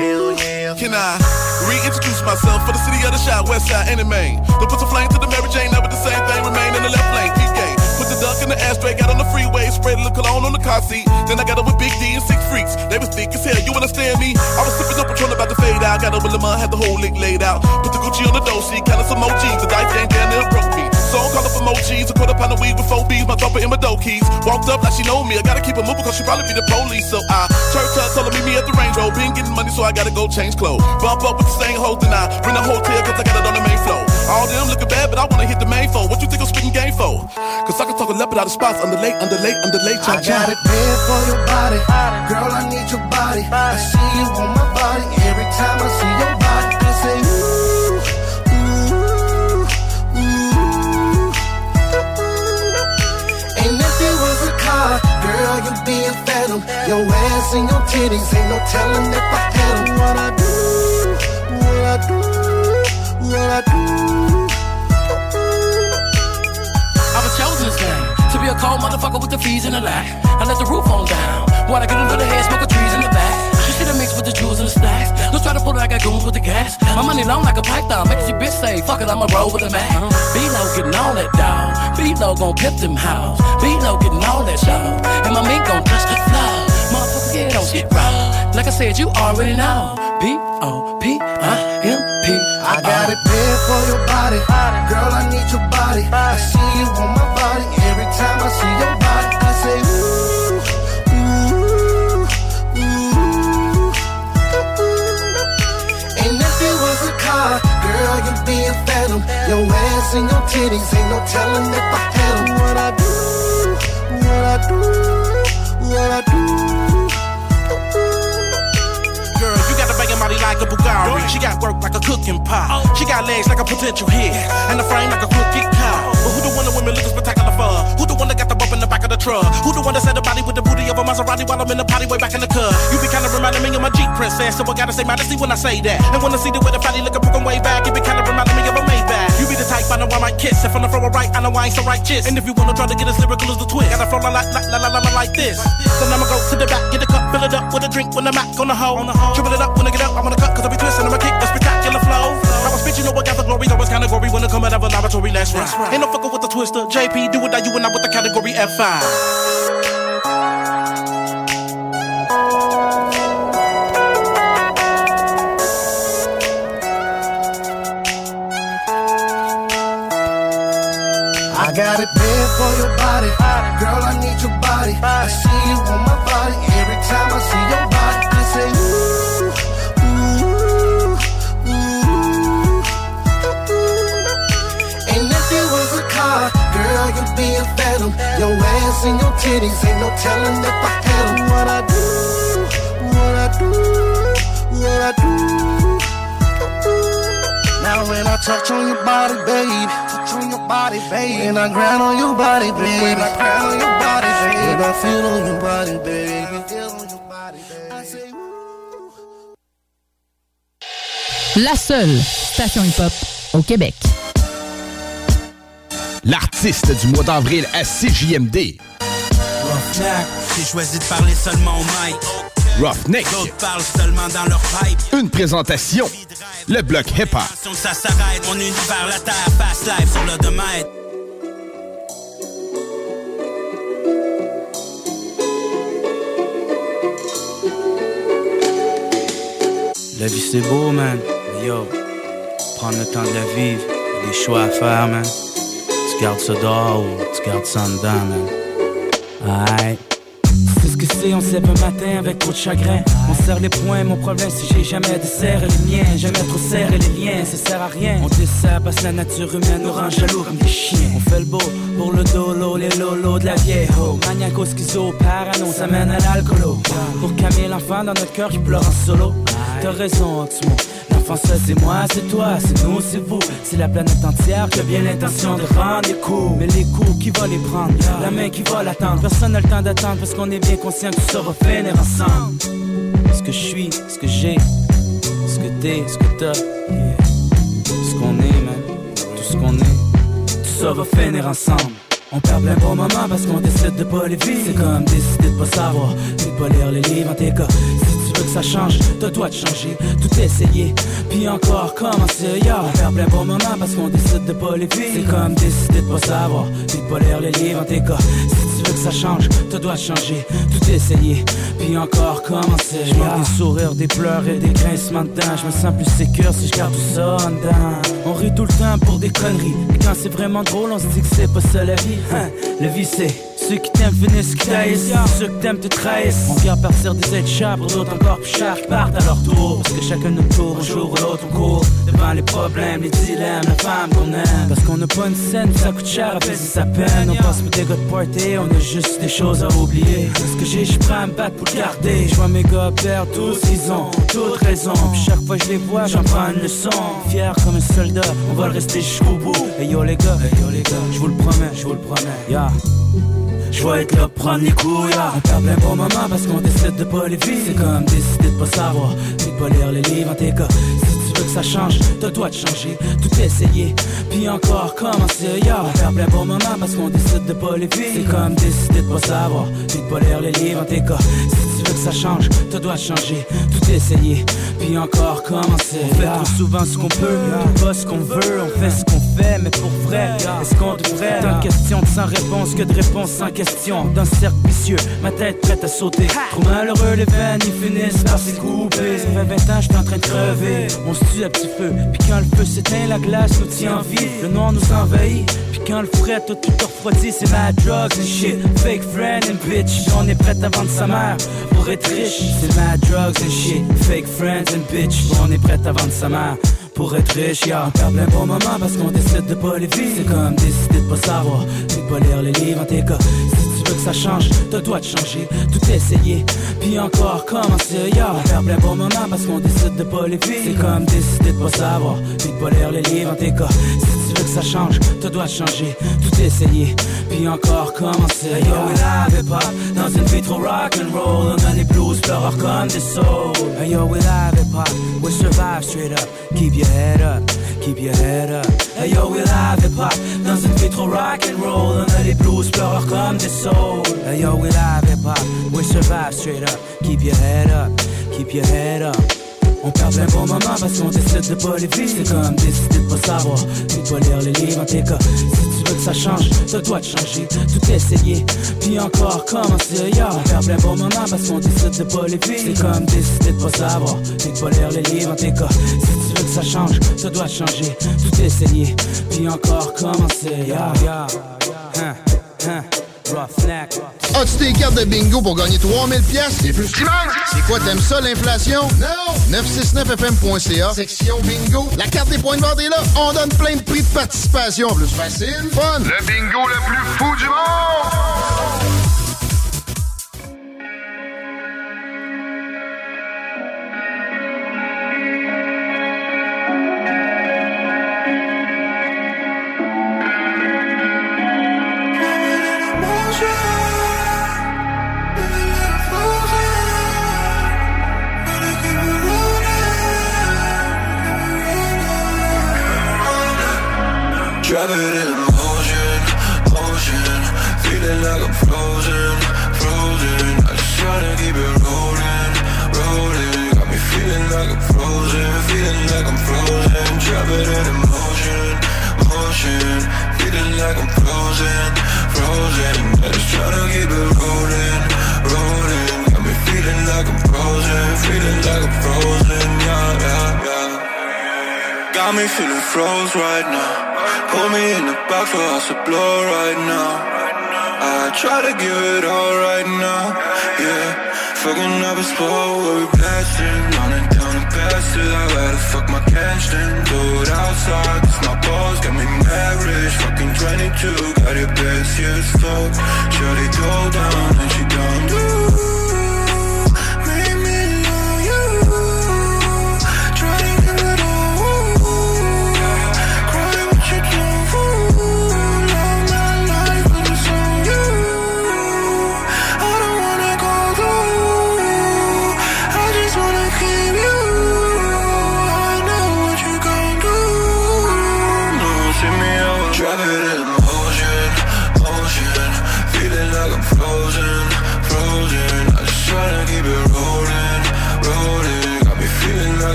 hell yeah. Can I reintroduce myself for the city of the shot, west side and the main? Don't put some flame to the Mary Jane, never the same thing, remain in the left lane, in the ashtray, got on the freeway, sprayed a little cologne on the car seat. Then I got up with Big D and six freaks. They was thick as hell, you understand me? I was sipping up Patron about to fade out, got up with Lamar, had the whole lick laid out. Put the Gucci on the dough sheet, kinda some OGs, the dice game down there broke me. Song call up emojis, a quarter pound of weed with four B's, my dropper in my dough keys. Walked up like she know me, I gotta keep her moving cause she probably be the police. So I church her, told her meet me at the Range Road. Been getting money, so I gotta go change clothes. Bump up with the same hoes, then I bring the hotel cause I got it on the main floor. All them looking bad, but I wanna hit the main phone. What you think I'm spitting game for? Cause I can talk a leopard out of spots, underlay, underlay, underlay, I chop, got chop. it bad for your body. Girl, I need your body. I see you on my body. Every time I see your body, I say, ooh, ooh, ooh. And if it was a car, girl, you'd be a phantom. Your ass and your titties, ain't no telling if I had 'em. What I do, what I do, what I do. I was chosen this time to be a cold motherfucker with the fees in the lag. I let the roof on down. When I get into the head, smoke trees in the back. You see the mix with the jewels and the stacks. Don't try to pull it, I got goons with the gas. My money long like a python, make your bitch say, fuck it, I'ma roll with a man. B-Lo getting all that dog. B-Lo gon' pip them house. B-Lo getting all that dog. And my mink gon' touch the floor. Motherfucker, yeah, don't get raw. Like I said, you already know. B-O-P-I-M-P. I got it bad for your body. Girl, I need your body. I see you on my body. Every time I see your body, I say, ooh, ooh, ooh. And if it was a car, girl, you'd be a phantom. Your ass and your titties, ain't no telling if I She got work like a cooking pot. She got legs like a potential hit. And a frame like a crooked cow. But who the one that women looking spectacular for? Who the one that got the bump in the back of the truck? Who the one that said the body with the booty of a Maserati while I'm in the potty way back in the cut? You be kinda reminding me of my Jeep princess. So I gotta say modesty when I say that. And when I see the way the fatty looking broken way back, it be kinda reminding I know I might kiss. If I'm the right, I know I ain't so righteous. And if you wanna try to get as lyrical as the twist, gotta flow la la la la la like this. Then I'ma go to the back, get a cup, fill it up with a drink when I'm back on the hoe. Triple it up when I get up, I'm gonna cut cause I be twisting, I'ma kick a spectacular flow. I was bitch, you know the glory, that was kinda gory when I come out of a laboratory last right. Ain't no fucker with the twister. JP, do it that you and I with the category F5. Got it bad for your body. Girl, I need your body. I see you on my body. Every time I see your body, I say, ooh, ooh, ooh. And if you was a car, girl, you'd be a phantom. Your ass and your titties, ain't no telling if I had 'em. What I do, what I do, what I do. Now when I touch on your body, your body, babe. When I grind on your body, babe. When I grind on your body, babe. When I feel on your body, babe. Feel on your body, babe. I say, La seule station hip-hop au Québec. L'artiste du mois d'avril à CJMD. Roughneck, j'ai choisi de parler seulement au mic. Roughneck. D'autres parlent seulement dans leur pipe. Une présentation. Le bloc hip-hop. Ça s'arrête, mon univers, la terre, fast life sur le domaine. La vie c'est beau, man. Mais yo, prendre le temps de la vivre, des choix à faire, man. Tu gardes ça dehors ou tu gardes ça en dedans, man. Aïe. On se lève matin avec trop de chagrin. On serre les poings, mon problème si j'ai jamais de serre les miens. Jamais trop serré les liens, ça sert à rien. On dessert que la nature humaine rend jaloux comme des chiens. On fait le beau pour le dolo, les lolos de la vieille ho. Maniaco, schizo, parano, ça mène à l'alcoolo. Pour calmer l'enfant dans notre cœur qui pleure en solo. T'as raison, Oxmo. Ça c'est moi, c'est toi, c'est nous, c'est vous. C'est la planète entière qui a bien l'intention de rendre les coups. Mais les coups, qui va les prendre? La main qui va l'attendre. Personne n'a le temps d'attendre parce qu'on est bien conscient que tout ça va finir ensemble. Ce que je suis, ce que j'ai Ce que t'es, ce que t'as yeah. Ce qu'on est, man Tout ce qu'on est Tout ça va finir ensemble. On perd plein bon moment parce qu'on décide de pas les vivre. C'est comme décider de pas savoir de pas lire les livres en tes cas ça change, t'as toi de changer Tout essayer, puis encore commencer yeah. On perd plein bon moment parce qu'on décide de pas les vivre. C'est comme décider de pas savoir Puis de pas lire les livres en tes cas Si tu veux que ça change, t'as dois de changer Tout essayer, puis encore commencer Je yeah. des sourires, des pleurs et des grincements dedans Je me sens plus sécure si je garde tout ça en dedans. On rit tout le temps pour des conneries. Et quand c'est vraiment drôle, on se dit que c'est pas ça la vie. Hein, La vie c'est ceux qui t'aiment finissent qui Ceux qui t'aiment te trahissent. On vient partir des aides chats pour d'autres encore plus chers qui partent à leur tour. Parce que chacun notre tour, un jour ou l'autre on court Devant les problèmes, les dilemmes, la femme qu'on aime. Parce qu'on n'a pas une scène, ça coûte cher payer sa peine. On passe pour des gars de party, on a juste des choses à oublier. Ce que j'ai, je prends à me battre pour le garder. Je vois mes gars perdre tous, ils ont toute raison. Puis chaque fois que je les vois, j'en prends une leçon. Fier comme un soldat, on va le rester jusqu'au bout. Hey yo les gars, hey yo les gars, je vous le promets, je vous le promets, yeah je vais être là prendre les couilles. On plein bon moment parce qu'on décide de pas les vivre. C'est comme décider de pas savoir. Puis pas lire les livres en tes cas. Si tu veux que ça change, t'as toi de changer. Tout essayer, puis encore commencer yeah. On perd plein bon moment parce qu'on décide de pas les vivre. C'est comme décider de pas savoir. Puis pas lire les livres en tes cas que ça change, te doit changer, tout essayer, puis encore commencer. On fait trop souvent ce qu'on peut, pas ce qu'on veut, on fait ce qu'on fait, mais pour vrai, est-ce qu'on devrait Tant question de sans réponse que de réponse sans question, d'un cercle vicieux, ma tête prête à sauter. Trop malheureux, les veines, ils finissent par s'écouper. Ça fait 20 ans, j'étais en train de crever, on se tue à petit feu, puis quand le feu s'éteint, la glace nous tient en vie, le noir nous envahit, puis quand le frais, tout tout refroidi, c'est ma drugs and shit, fake friend and bitch, on est prête à vendre sa mère. pour être riche, c'est ma drugs and shit, fake friends and bitch, on est prête à vendre sa mère pour être riche, y'a. On perd plein bon moment parce qu'on décide de pas les vivre. C'est comme décider de pas savoir, de pas lire les livres en tes cas Ça change, te dois de changer, tout essayer. Puis encore commencer, y'a On perd plein bon moment parce qu'on décide de pas les vivre. C'est comme décider de pas savoir, de pas lire les livres en tes cas Si tu veux que ça change, te dois de changer, tout essayer. Puis encore commencer, yo? We live hip hop Dans une vie trop rock and roll On a les blues, pleureurs comme des souls Hey yo we live hip hop, we survive straight up. Keep your head up, keep your head up. Hey yo we live hip hop Dans une vie trop rock and roll On a les blues, pleureurs comme des souls Hey yo we live hip hop, we survive straight up. Keep your head up, keep your head up. On perd plein bon moment parce qu'on décide de pas les vivre. C'est comme décider de pas savoir, de pas lire les livres en tes cas. Si tu veux que ça change, te dois de changer, tout essayer. Puis encore commencer, yeah On perd plein bon moment parce qu'on décide de pas les vivre. C'est comme décider de pas savoir, de pas lire les livres en tes cas. Si tu veux que ça change, te dois de changer, tout essayer. Puis encore commencer, yeah, yeah. Hein, hein, As-tu des cartes de bingo pour gagner 3000 pièces et plus? C'est quoi, t'aimes ça, l'inflation? Non! 969fm.ca, section bingo. La carte des points de vente est là. On donne plein de prix de participation. Plus facile, fun. Le bingo le plus fou du monde! It in motion, motion Feeling like I'm frozen, frozen. I just tryna keep it rolling, rolling. Got me feeling like I'm frozen, feeling like I'm frozen. It in motion, motion. Feeling like I'm frozen, frozen. I just tryna keep it rolling, rolling. Got me feeling like I'm frozen, feeling like I'm frozen. Yeah, yeah, yeah Got me feeling froze right now. Put me in the box for us to blow right now. I try to give it all right now Yeah. Fucking up a spot where we blasting Running down the bastard I gotta fuck my cash then. Do it outside. Cause my balls got me mad rich Fucking 22 Got your best years stuck Shorty go down and she down Make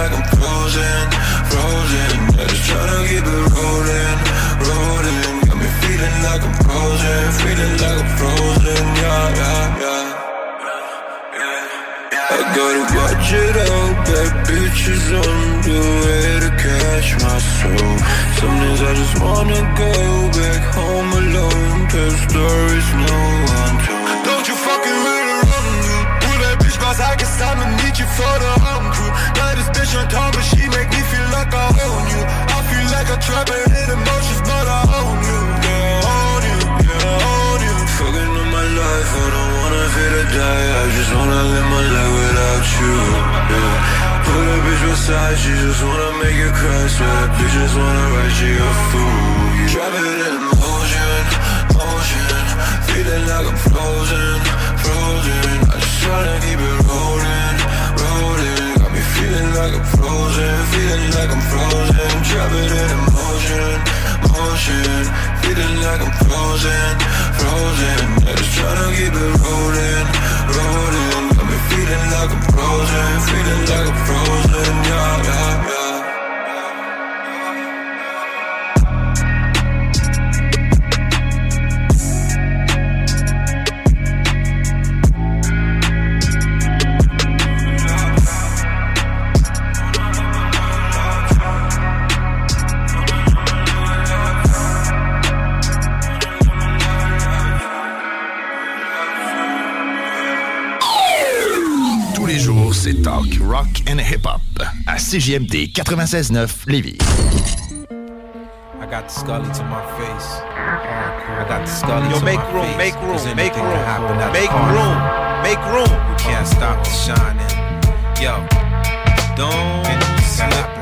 like I'm frozen, frozen I just tryna keep it rolling, rolling Got me feeling like I'm frozen, feeling like I'm frozen Yeah, yeah, yeah I gotta watch it all, bad bitches on the way to catch my soul. Some days I just wanna go back home alone, there is no one to. Bitch boss, I guess I'ma meet you for the home crew. Got this bitch on top, but she make me feel like I own you. I feel like I trap and hit emotions, but I own you. Yeah, own you, yeah, own you. Fucking on my life, I don't wanna feel to die. I just wanna live my life without you. Yeah. Put a bitch beside, she just wanna make you cry. Swear that bitch just wanna write you a fool. Drop it in motion, motion. Feeling like I'm frozen, frozen. Tryna keep it rolling, rolling. Got me feeling like I'm frozen, feeling like I'm frozen. Drop it in motion, motion. Feeling like I'm frozen, frozen. I just tryna keep it rolling, rolling. Got me feeling like I'm frozen, feeling like I'm frozen. Yeah, yeah, yeah. CJMD 96.9 Lévis. I got the Scully to my face. I got the Scully Yo, to make my room, face. make room, make room, make room, make room. We can't stop the shining. Yo, don't slip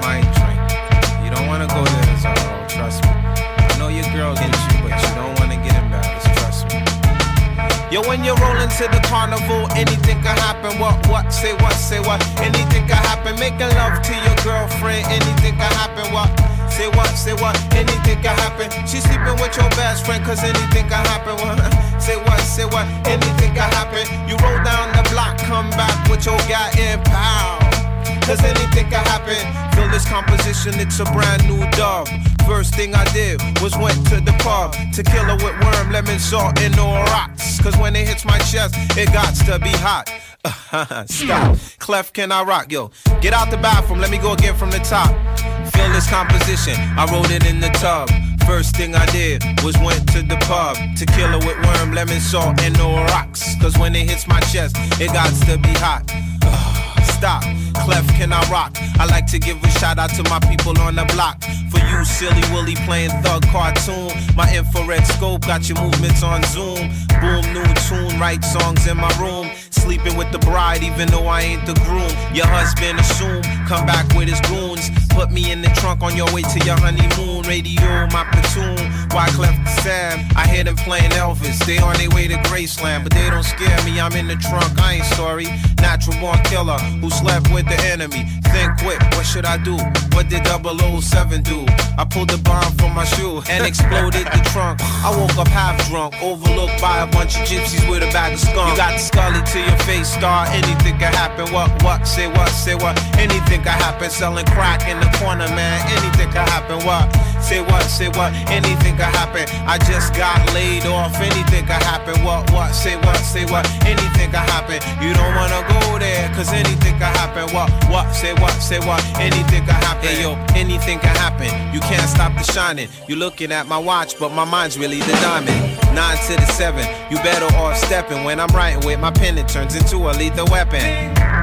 Yo, when you're rolling to the carnival, anything can happen. What, what, say what, say what, anything can happen. Making love to your girlfriend, anything can happen. What, say what, say what, anything can happen. She's sleeping with your best friend, cause anything can happen. What, say what, say what, anything can happen. You roll down the block, come back with your guy in power. Cause anything can happen. Feel this composition, it's a brand new dub. First thing I did was went to the pub. Tequila with worm, lemon, salt, and no rocks. Cause when it hits my chest, it got to be hot. Uh-huh, stop. Clef, can I rock? Yo, get out the bathroom, let me go again from the top. Feel this composition, I wrote it in the tub. First thing I did was went to the pub. Tequila with worm, lemon, salt, and no rocks. Cause when it hits my chest, it got to be hot. Uh-huh. Stop, Clef, can I rock? I like to give a shout out to my people on the block. For you, silly Willy playing thug cartoon. My infrared scope got your movements on Zoom. Boom, new tune, write songs in my room. Sleeping with the bride, even though I ain't the groom. Your husband assume, come back with his goons. Put me in the trunk on your way to your honeymoon. Radio, my platoon. Why Clef Sam? I hear them playing Elvis. They on their way to Graceland, but they don't scare me. I'm in the trunk, I ain't sorry. Natural born killer who slept with the enemy. Think quick, what should I do? What did 007 do? I pulled the bomb from my shoe and exploded the trunk. I woke up half drunk, overlooked by a bunch of gypsies with a bag of skunk. You got the scully to your face, star. Anything can happen. What, what, say what, say what? Anything can happen. Selling crack in the corner, man. Anything can happen. What? Say what, say what? Anything can happen. I just got laid off. Anything can happen. What, what, say what, say what? Anything can happen. You don't wanna go there, cause anything can happen. What, what, say what, say what? Anything can happen. Hey, yo, anything can happen. You can't stop the shining. You're looking at my watch, but my mind's really the diamond. Nine to the seven, you better off stepping. When I'm writing with my pen, it turns into a lethal weapon.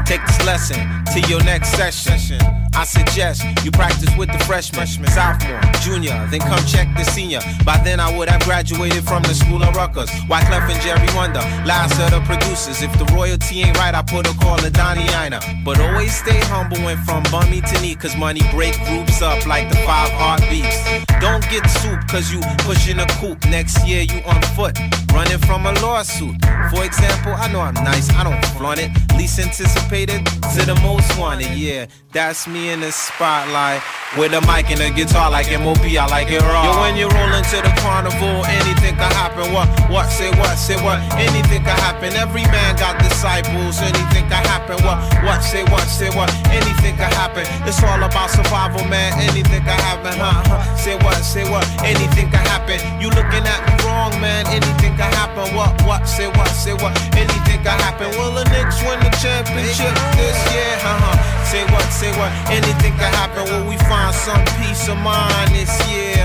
Take this lesson to your next session. I suggest you practice with the freshman, sophomore, junior, then come check the senior. By then I would have graduated from the school of Rutgers. Wyclef and Jerry Wonder, last of the producers. If the royalty ain't right, I put a call to Donnie Ina. But always stay humble when from bummy to knee, cause money break groups up like the five heartbeats. Don't get soup cause you pushing a coupe. Next year you on foot, running from a lawsuit. For example, I know I'm nice, I don't flaunt it. Least anticipated to the most wanted, yeah. That's me in the spotlight. With a mic and a guitar like MOP, I like it raw. Yo, when you roll into the carnival, anything can happen. What, what, say what, say what? Anything can happen. Every man got disciples, anything can happen. What, what, say what, say what? Anything can happen. It's all about survival, man. Anything can happen, huh. Say what, say what? Anything can happen. You looking at me wrong, man. Anything can happen. What, what, say what, say what? Anything can happen. Will the Knicks win the championship this year? Uh huh. Say what, say what? Anything can happen. Will we find some peace of mind this year?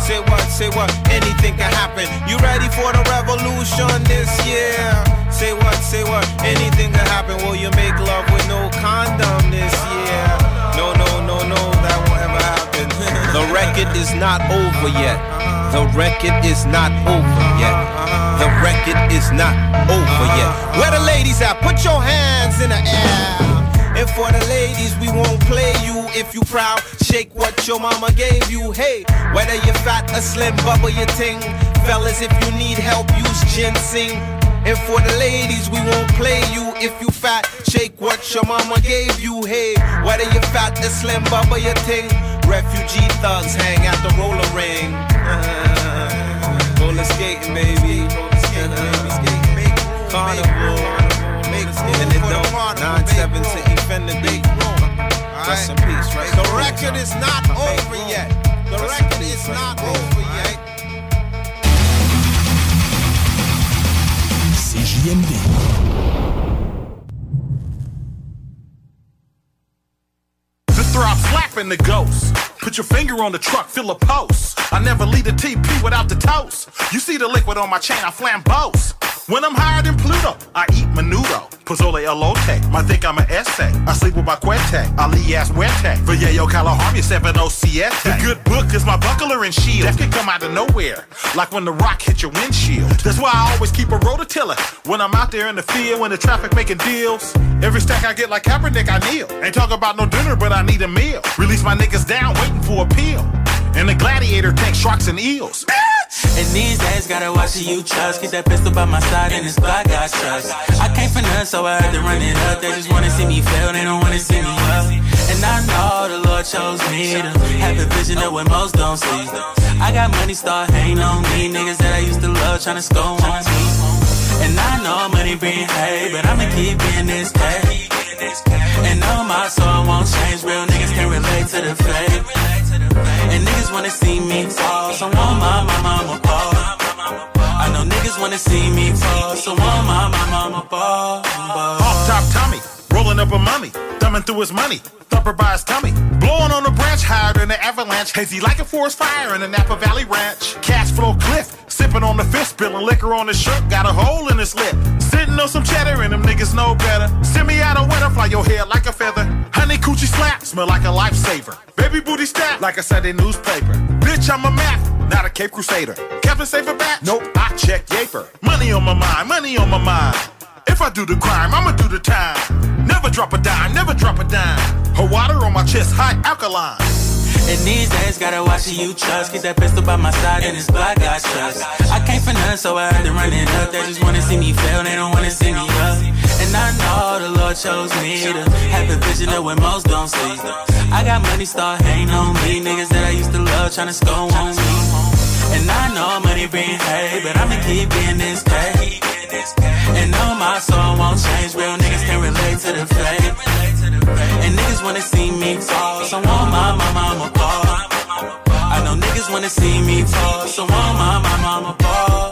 Say what, say what? Anything can happen. You ready for the revolution this year? Say what, say what? Anything can happen. Will you make love with no condom this year? No, no, no, no, that won't ever happen. the record is not over yet. The record is not over yet. The record is not over yet. Where the ladies at? Put your hands in the air. And for the ladies, we won't play you if you proud. Shake what your mama gave you. Hey, whether you're fat or slim, bubble your ting. Fellas, if you need help, use ginseng. And for the ladies, we won't play you if you fat. Shake what your mama gave you. Hey, whether you're fat or slim, bubble your ting. Refugee thugs hang at the roller ring. Uh-huh. Roller skating, baby. Uh-huh. Carnival. And it don't 9-7 to Infinity. Rest in peace, rest The in record is not over yet. The record is not over yet. CJMD. The throb slapping the ghost. Put your finger on the truck, fill a post. I never leave a TP without the toast. You see the liquid on my chain, I flambeaus. When I'm higher than Pluto, I eat menudo. Pozole elote, might think I'm an essay. I sleep with my cuete, alias muerte. Vallejo, California, 707. The good book is my buckler and shield. That can come out of nowhere, like when the rock hit your windshield. That's why I always keep a rototiller. When I'm out there in the field, when the traffic making deals. Every stack I get like Kaepernick, I kneel. Ain't talking about no dinner, but I need a meal. Release my niggas down, waiting for a peel. And the gladiator tank sharks and eels. And these days, gotta watch who you trust. Keep that pistol by my side and this block got trust. I came for none, so I had to run it up. They just wanna see me fail, they don't wanna see me up. And I know the Lord chose me to have a vision of what most don't see. I got money, start hating on me. Niggas that I used to love tryna score on me. And I know money bring hate, but I'ma keep being this guy. And know my soul won't change. Real niggas can relate to the fake. Wanna see me fall, so want my mama ball. I know niggas wanna see me fall, so want my mama ball. Off top Tommy, rolling up a mummy, thumbing through his money, thumper by his tummy, blowing on a branch higher than the avalanche, hazy like a forest fire in a Napa Valley ranch. Cash flow cliff, sipping on the fist, spilling liquor on his shirt, got a hole in his lip. Sitting on some cheddar and them niggas know better. Send me out of winter, fly your hair like a feather. Honey coochie slap, smell like a lifesaver. Baby booty stat, like a Sunday newspaper. Bitch, I'm a Mac, not a Cape Crusader. Captain Saver back? Nope, I check Yaper. Money on my mind, money on my mind. If I do the crime, I'ma do the time. Never drop a dime, never drop a dime. Her water on my chest, high alkaline. And these days, gotta watch who you trust. Keep that pistol by my side and this block got trust. I came for none, so I had to run it up. They just wanna see me fail, they don't wanna see me up. And I know the Lord chose me to have the vision of what most don't see. I got money, start hating on me. Niggas that I used to love tryna score on me. And I know money bring hate, but I'ma keep being this guy. And know my soul won't change. Real niggas can relate to the fake. And niggas wanna see me fall, so want my mama ball. I know niggas wanna see me fall, so want my mama ball.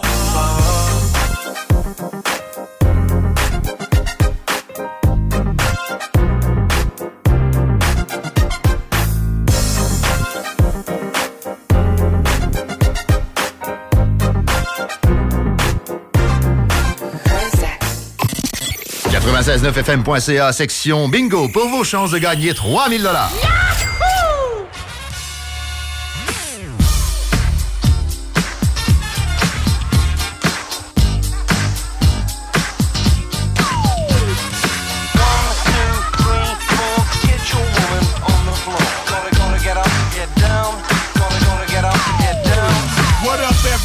969fm.ca, section bingo, pour vos chances de gagner 3000 dollars.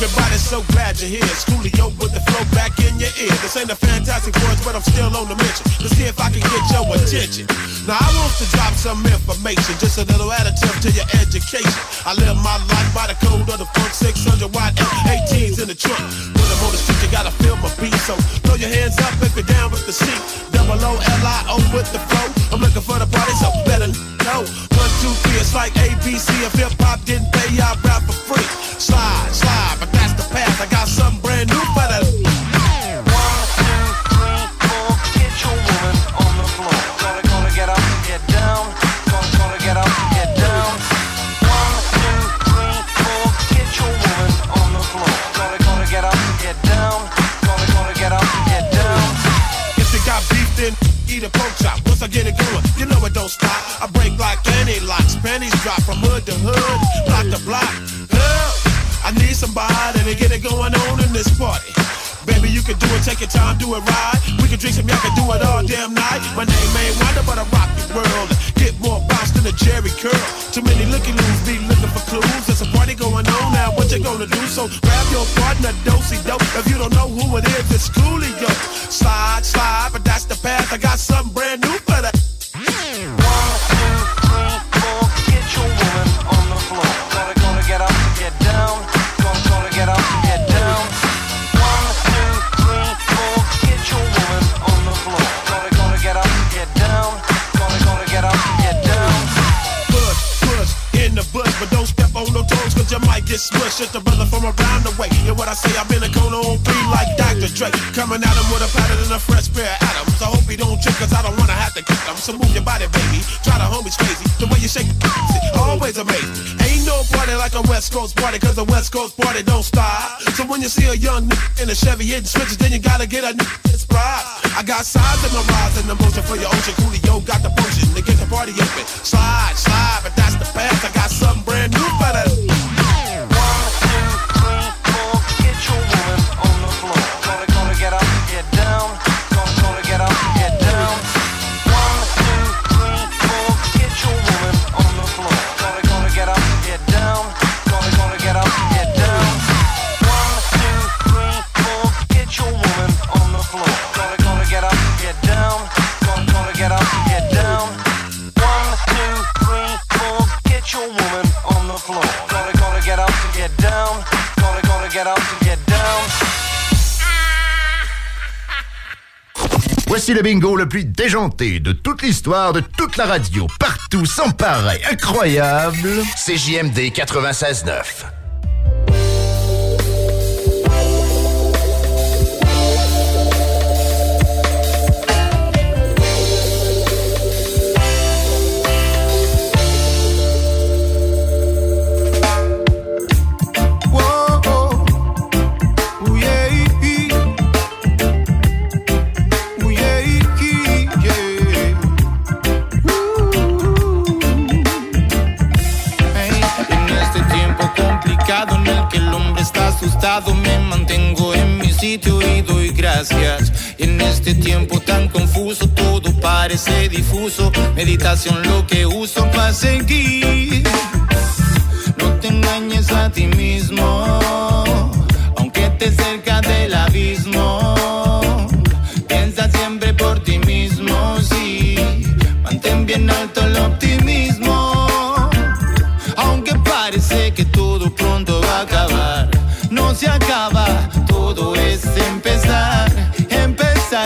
What up, everybody? So glad you're here. It's Coolio with the flow back in your ear. This ain't a fantastic words, but I'm still on the mission. Let's see if I can get your attention. Now, I want to drop some information, just a little additive to your education. I live my life by the code of the funk 600 watt F18s in the trunk. When I'm on the street, you gotta feel my beat. So throw your hands up if you're down with the seat. Double O L I O with the flow. I'm looking for the party, so better know. One, two, three, it's like ABC. If hip hop didn't pay, I'd rap for free. Slide, slide, pork chop. Once I get it going, you know it don't stop. I break like any locks, panties drop from hood to hood, block to block. Help! I need somebody to get it going on in this party. Baby, you can do it, take your time, do it right. We can drink some, y'all can do it all damn night. My name ain't Wonder, but I rock the world. Get more bounce than a Jerry curl. Too many looking loose, be looking for clues. There's a party going on now, what you gonna do? So grab your partner, dosey dope. If you don't know who it is, it's Coolio. Slide, slide, but that's the path. I got something Coming at him with a pattern and a fresh pair of atoms. I hope he don't trip, cause I don't wanna have to kick him. So move your body, baby. Try the homies crazy. The way you shake it, always amazing. Ain't no party like a West Coast party, cause a West Coast party don't stop. So when you see a young nigga in a Chevy hitting switches, then you gotta get a nigga inspired. I got size in my rise and emotion for your ocean. Coolio got the potion to get the party open. Slide, slide, but that's the past. I got something brand Voici le bingo le plus déjanté de toute l'histoire de toute la radio, partout, sans pareil, incroyable. CJMD 96.9. mi sitio y doy gracias. En este tiempo tan confuso, todo parece difuso. Meditación lo que uso para seguir. No te engañes a ti mismo,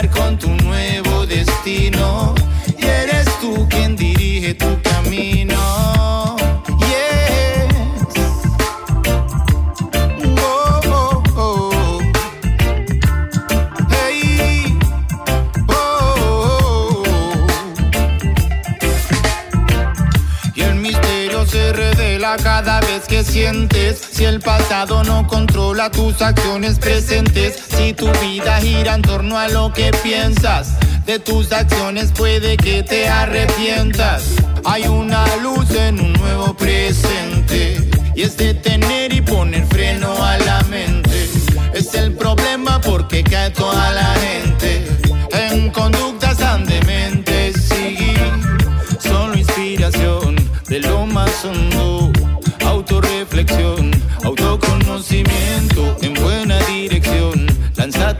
Con tu nuevo destino. Y eres tú quien dirige tu camino. Yes. Oh, oh, oh. Hey. Oh, oh, Y el misterio se revela cada vez que sientes Si el pasado no controla tus acciones presentes Si tu vida gira en torno a lo que piensas De tus acciones puede que te arrepientas. Hay una luz en un nuevo presente Y es detener y poner freno a la mente. Es el problema porque cae toda la gente En conductas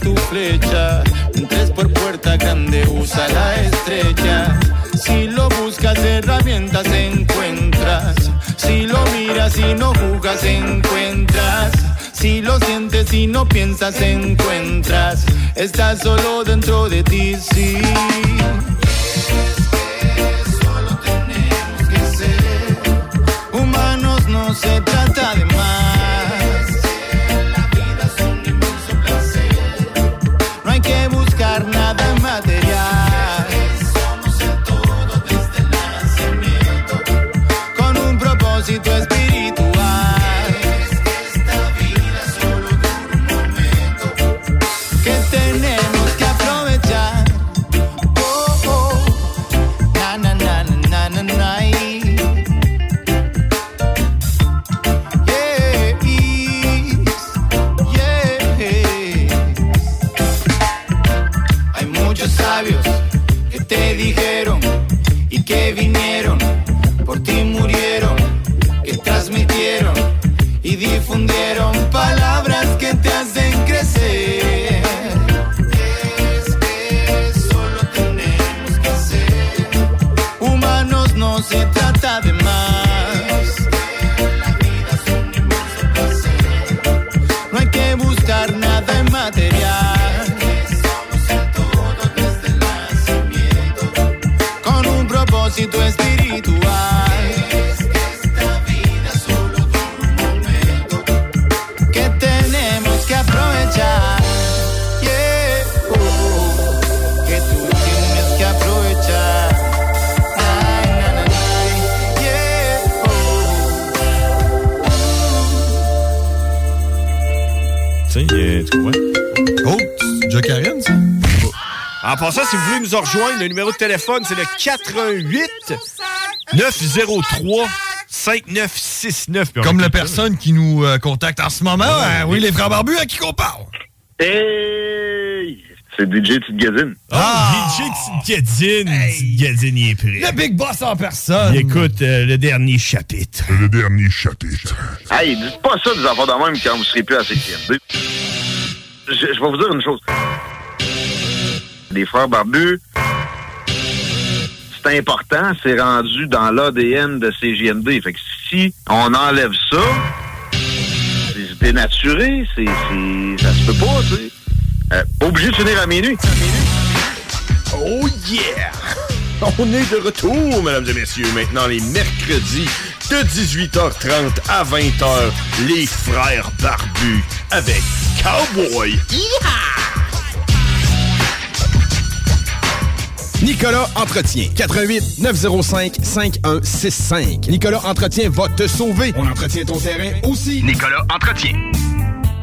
tu flecha, entres por puerta grande, usa la estrecha. Si lo buscas, herramientas encuentras. Si lo miras y no jugas, encuentras. Si lo sientes y no piensas, encuentras. Estás solo dentro de ti, sí. Humanos no se trata rejoindre, le numéro de téléphone, c'est le 88 903 5969. Comme la personne qui nous euh, contacte en ce moment. hein, oui, les frères barbus, à qui qu'on parle? Hey! C'est DJ Petite Gadine. Ah, DJ Gadzine. Gadzine, il est prêt. Le big boss en personne. Il écoute euh, le dernier chapitre. Le dernier chapitre. Hey, dites pas ça des enfants de même quand vous serez plus à CQMD. Je, je vais vous dire une chose. Les frères barbus, important, c'est rendu dans l'ADN de CGMD. Fait que si on enlève ça, c'est dénaturé, c'est, ça se peut pas, tu sais. Euh, obligé de finir à minuit. Oh yeah! On est de retour, mesdames et messieurs. Maintenant, les mercredis de 18h30 à 20h, les frères barbus avec Cowboy. Nicolas Entretien. 88 905 5165. Nicolas Entretien va te sauver. On entretient ton terrain aussi. Nicolas Entretien.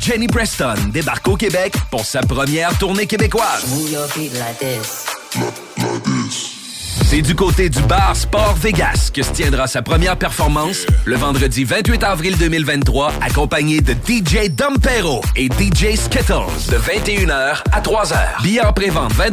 Jenny Preston débarque au Québec pour sa première tournée québécoise. C'est du côté du bar Sport Vegas que se tiendra sa première performance le vendredi 28 avril 2023, accompagné de DJ Dompero et DJ Skittles de 21h à 3h. Billets en pré-vente 20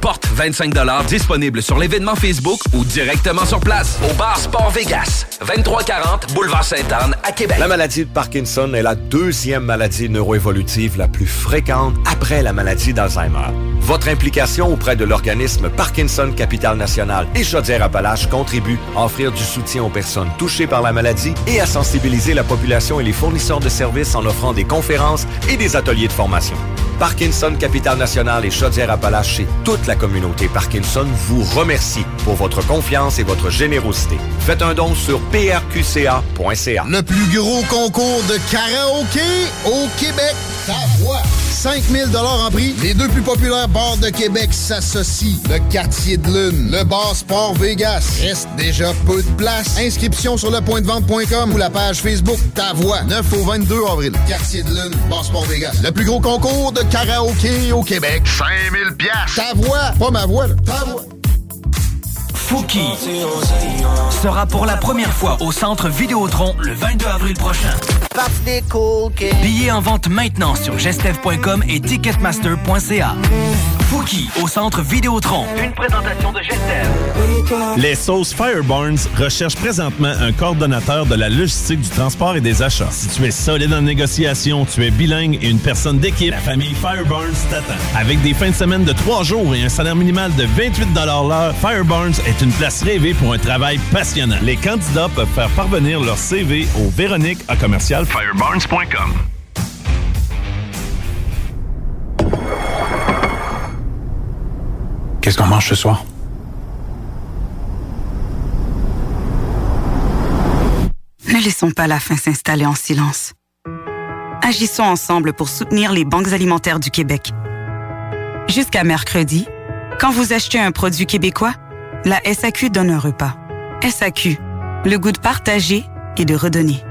porte 25 disponible sur l'événement Facebook ou directement sur place au bar Sport Vegas, 2340 Boulevard Sainte-Anne à Québec. La maladie de Parkinson est la deuxième maladie neuroévolutive la plus fréquente après la maladie d'Alzheimer. Votre implication auprès de l'organisme Parkinson Capital National et Chaudière-Appalaches contribue à offrir du soutien aux personnes touchées par la maladie et à sensibiliser la population et les fournisseurs de services en offrant des conférences et des ateliers de formation. Parkinson Capital National et Chaudière-Appalaches et toute la communauté Parkinson vous remercie pour votre confiance et votre générosité. Faites un don sur prqca.ca. Le plus gros concours de karaoké au Québec. Ta voix. 5000 en prix. Les deux plus populaires bars de Québec s'associent. Le quartier de lune, le bar Sport Vegas. Reste déjà peu de place. Inscription sur lepointdevente.com ou la page Facebook Ta voix. 9 au 22 avril. Quartier de lune, bar Sport Vegas. Le plus gros concours de karaoké au Québec. 5000 pièces. Ta voix, pas ma voix, là. Ta voix. Fouki sera pour la première fois au centre Vidéotron le 22 avril prochain. Billets en vente maintenant sur gestev.com et ticketmaster.ca. Fouki au centre Vidéotron. Une présentation de Gestev. Les sauces Fireburns recherchent présentement un coordonnateur de la logistique du transport et des achats. Si tu es solide en négociation, tu es bilingue et une personne d'équipe, la famille Fireburns t'attend. Avec des fins de semaine de trois jours et un salaire minimal de 28 l'heure, Fireburns est une place rêvée pour un travail passionnant. Les candidats peuvent faire parvenir leur CV au Véronique à commercial fireburns.com. Qu'est-ce qu'on mange ce soir? Ne laissons pas la faim s'installer en silence. Agissons ensemble pour soutenir les banques alimentaires du Québec. Jusqu'à mercredi, quand vous achetez un produit québécois, la SAQ donne un repas. SAQ, le goût de partager et de redonner.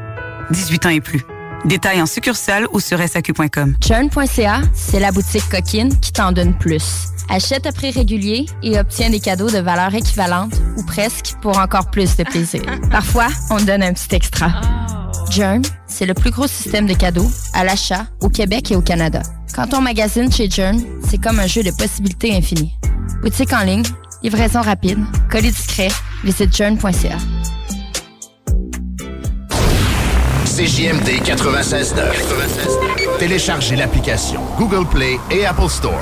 18 ans et plus. Détails en succursale ou sur SAQ.com. Churn.ca, c'est la boutique coquine qui t'en donne plus. Achète à prix régulier et obtiens des cadeaux de valeur équivalente ou presque pour encore plus de plaisir. Parfois, on donne un petit extra. Jern, c'est le plus gros système de cadeaux à l'achat au Québec et au Canada. Quand on magasine chez Jern, c'est comme un jeu de possibilités infinies. Boutique en ligne, livraison rapide, colis discret, visite jern.ca. CJMD 96.9. Téléchargez l'application Google Play et Apple Store.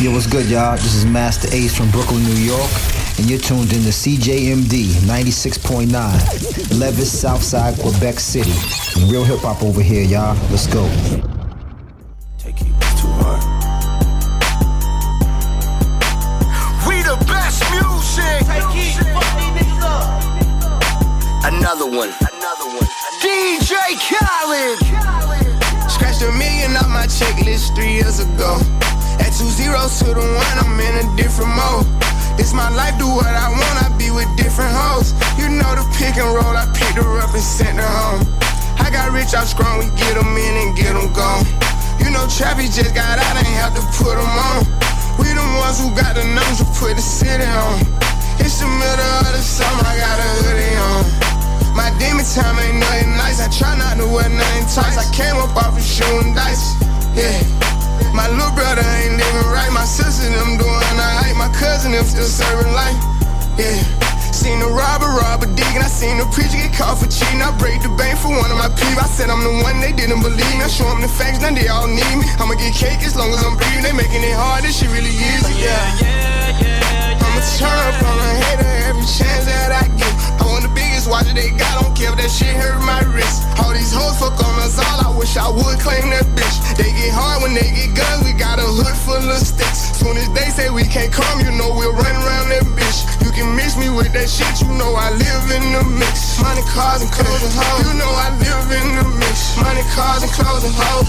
Yo, what's good, y'all? This is Master Ace from Brooklyn, New York, and you're tuned in to CJMD 96.9, Levis, Southside, Quebec City. Real hip hop over here, y'all. Let's go. Another one. Another one. DJ Khaled. Scratched a million off my checklist three years ago. At two zeros to the one, I'm in a different mode. It's my life, do what I want, I be with different hoes. You know the pick and roll, I picked her up and sent her home. I got rich, I'm strong, we get them in and get them gone. You know Trappy just got out, ain't have to put them on. Ones who got the numbers to put the city on. It's the middle of the summer, I got a hoodie on. My demon time ain't nothing nice. I try not to wear nothing tight. I came up off of shooting dice. Yeah. My little brother ain't living right. My sister them doing alright. My cousin them still serving life. Yeah. Seen the robber rob and I seen the preacher get caught for cheating. I break the bank for one of my peeps. I said I'm the one they didn't believe me. I show them the facts, now they all need me. I'ma get cake as long as I'm breathing. They making it hard, this shit really easy. Yeah. yeah, yeah, yeah. I'ma turn up on a hater every chance that I get. I want the biggest watch that they got, don't care if that shit hurt my wrist. All these hoes fuck on us all, I wish I would claim that bitch. They get hard when they get guns, we got a hood full of sticks. Soon as they say we can't come, you know we'll run around that bitch. You can mix me with that shit, you know I live in the mix. Money, cars, and clothes and hoes. You know I live in the mix. Money, cars, and clothes and hoes.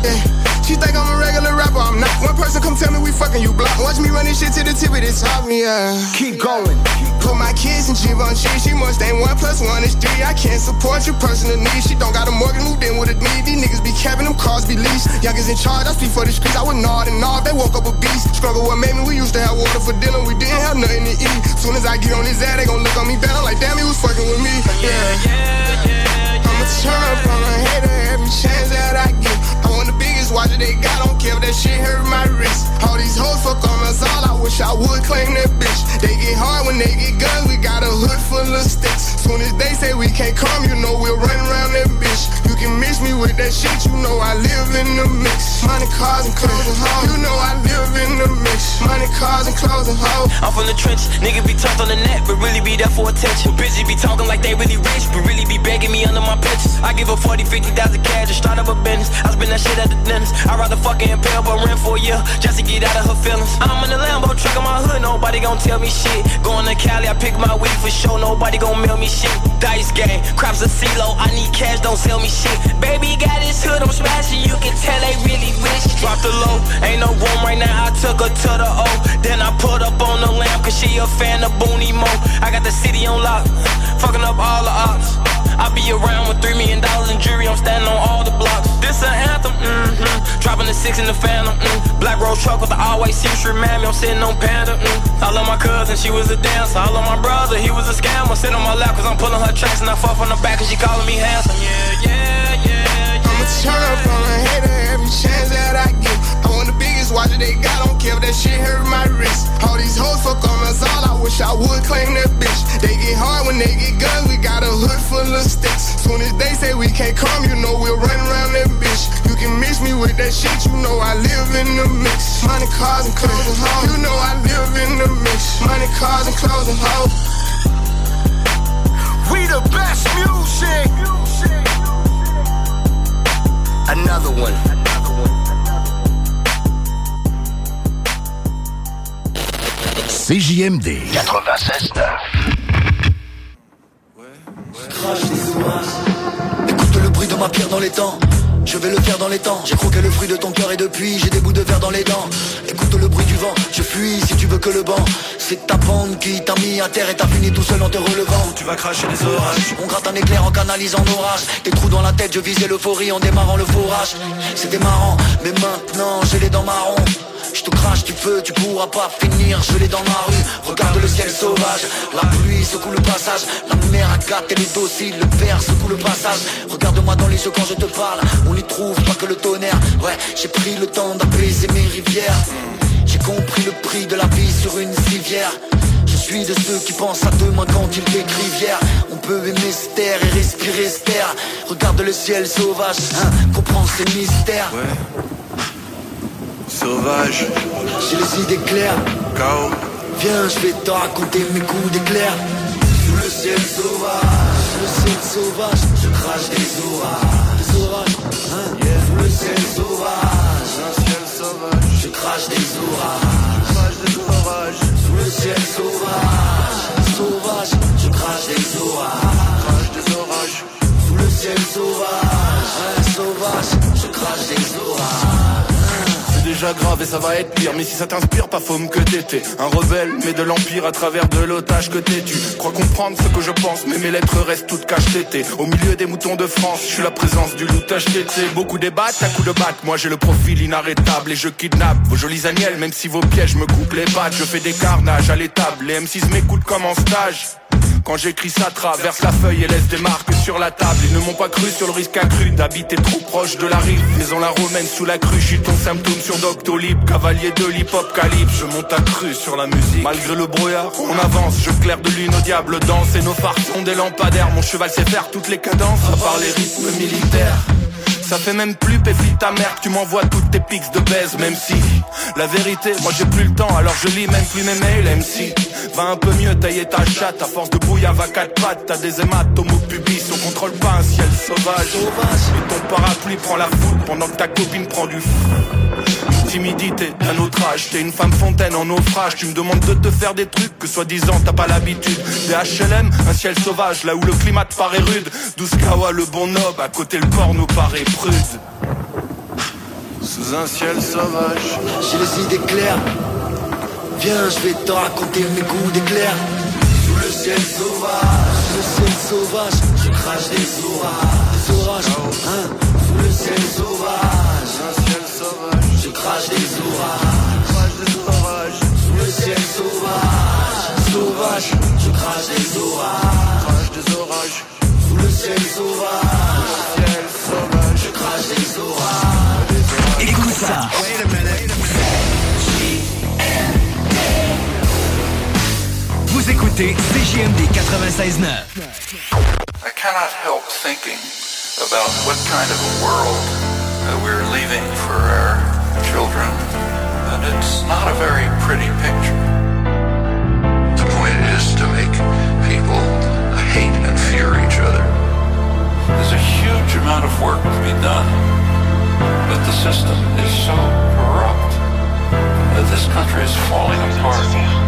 Yeah. She think I'm a regular rapper, I'm not. One person come tell me we fucking you block. Watch me run this shit to the tip of this top, yeah. Keep going. Put my kids in Givenchy. She must ain't one plus one is three. I can't support your personal needs. She don't got a mortgage, moved in with a need. These niggas be capping them cars, be leased. Youngest in charge, I speak for the streets. I would nod and nod. They woke up a beast. Struggle what made me. We used to have water for dinner. We didn't have nothing to eat. Soon as I get on his ass, they gon' look on me bad. I'm like, damn, he was fucking with me. Yeah, yeah, yeah. I'ma turn up on a hater every chance that I get. I want the biggest watch they got, don't care if that shit hurt my wrist. All these hoes fuck on us all, I wish I would claim that bitch. They get hard when they get guns, we got a hood full of sticks. Soon as they say we can't come, you know we'll run around that bitch. You can mix me with that shit, you know I live in the mix. Money, cars, and clothes and hoes. You know I live in the mix. Money, cars, and clothes and hoes. I'm from the trench, nigga be tough on the net, but really be there for attention. Bitches be talking like they really rich, but really be begging me under my pictures. I give her 40, 50,000 cash to start up a business. I spend that shit at the dentist. I'd rather fucking impale but rent for a year just to get out of her feelings. I'm in the Lambo truck in my hood, nobody gon' tell me shit. Going to Cali, I pick my weed for sure, nobody gon' mail me shit. Dice game, crops a CeeLo, I need cash, don't sell me shit. Baby got his hood, I'm smashing, you can tell they really rich. Drop the low, ain't no room right now, I took her to the O. Then I put up on the lamp, cause she a fan of Booney Mo. I got the city on lock, fucking up all the ops. I be around with three million dollars in jury, I'm standing on all the blocks. This an anthem, mm-hmm. Dropping the six in the phantom, mm. Black road truck with the all-white seats, remind me I'm sitting on Panda, mm. I love my cousin, she was a dancer. I love my brother, he was a scammer. Sit on my lap cause I'm pulling her tracks and I fuck from the back cause she calling me handsome. Yeah, yeah, yeah. I'ma turn up on a hater every chance that I get. Biggest watch they got, don't care if that shit hurt my wrist. All these hoes fuck on us all, I wish I would claim that bitch. They get hard when they get guns, we got a hood full of sticks. Soon as they say we can't come, you know we'll run around that bitch. You can mix me with that shit, you know I live in the mix. Money, cars, and clothes and hoes. You know I live in the mix. Money, cars, and clothes and hoes. We the best music. Another one. CJMD 96.9. Écoute le bruit de ma pierre dans les temps. Je vais le faire dans les temps. J'ai croqué le fruit de ton cœur et depuis j'ai des bouts de verre dans les dents. Écoute le bruit du vent. Je fuis si tu veux que le banc. C'est ta bande qui t'a mis à terre et t'as fini tout seul en te relevant. Tu vas cracher des orages. On gratte un éclair en canalisant l'orage. Des trous dans la tête, je visais l'euphorie en démarrant le forage. C'était marrant, mais maintenant j'ai les dents marron. Je te crache du feu, tu pourras pas finir Je l'ai dans ma rue, regarde le ciel sauvage La pluie secoue le passage La mer a gâté les dossiers, le verre secoue le passage Regarde-moi dans les yeux quand je te parle On n'y trouve pas que le tonnerre Ouais, j'ai pris le temps d'apaiser mes rivières J'ai compris le prix de la vie sur une civière je suis de ceux qui pensent à demain quand ils décrivent hier On peut aimer se taire et respirer se taire Regarde le ciel sauvage, hein, comprends ces mystères Sauvage. J'ai les idées claires. Chaos. Viens, je vais te raconter mes coups d'éclair. Sous le ciel sauvage, sous le ciel sauvage, je crache des orages sauvage, hein. sous le ciel sauvage, un ciel sauvage, je crache des orages, crache des orages, sous le ciel sauvage, sauvage, je crache des orages, crache des orages, sous le ciel sauvage, hein. sauvage, je crache des orages j'aggrave et ça va être pire. Mais si ça t'inspire, pas faume que t'étais. Un rebelle, mais de l'empire à travers de l'otage que t'es. Tu Crois comprendre ce que je pense, mais mes lettres restent toutes cachetées Au milieu des moutons de France, je suis la présence du loup TT Beaucoup débattent à coups de batte, moi j'ai le profil inarrêtable Et je kidnappe vos jolis agnelles, même si vos pièges me coupent les pattes. Je fais des carnages à l'étable, les M6 m'écoutent comme en stage quand j'écris ça traverse la feuille et laisse des marques sur la table. Ils ne m'ont pas cru sur le risque accru d'habiter trop proche de la rive. Maison la romaine sous la crue, je suis ton symptôme sur Doctolib. Cavalier de l'hip-hop je monte à cru sur la musique. Malgré le brouillard, on avance, je claire de lune au diable danse Et nos phares sont des lampadaires, mon cheval sait faire toutes les cadences À part les rythmes militaires ça fait même plus péfite ta que tu m'envoies toutes tes pics de baise Même si la vérité, moi j'ai plus le temps Alors je lis même plus mes mails MC Va un peu mieux tailler ta chatte À force de bouillir va quatre pattes T'as des hématomes au pubis On contrôle pas un ciel sauvage. Et ton parapluie prend la foudre Pendant que ta copine prend du fou timidité d'un autre âge. T'es une femme fontaine en naufrage. Tu me demandes de te faire des trucs que soi-disant t'as pas l'habitude. Des HLM, un ciel sauvage Là où le climat te paraît rude. Douce kawa, le bon nob À côté le port nous paraît prude. Sous un ciel sauvage. J'ai les idées claires. Viens, je vais te raconter mes goûts d'éclair. Sous le ciel sauvage. Sous le ciel sauvage. Je crache des orages. Des orages, hein? Sous le ciel sauvage. Un ciel sauvage Je crache des orages. Sous le ciel sauvage. Sauvage. Je crache des orages. Crache des orages. Sous le ciel sauvage. Ciel sauvage Je crache des orages. Écoute ça. Vous écoutez CJMD 96.9. I cannot help thinking about what kind of a world we're leaving for our children, and it's not a very pretty picture. The point is to make people hate and fear each other. There's a huge amount of work to be done, but the system is so corrupt that this country is falling apart.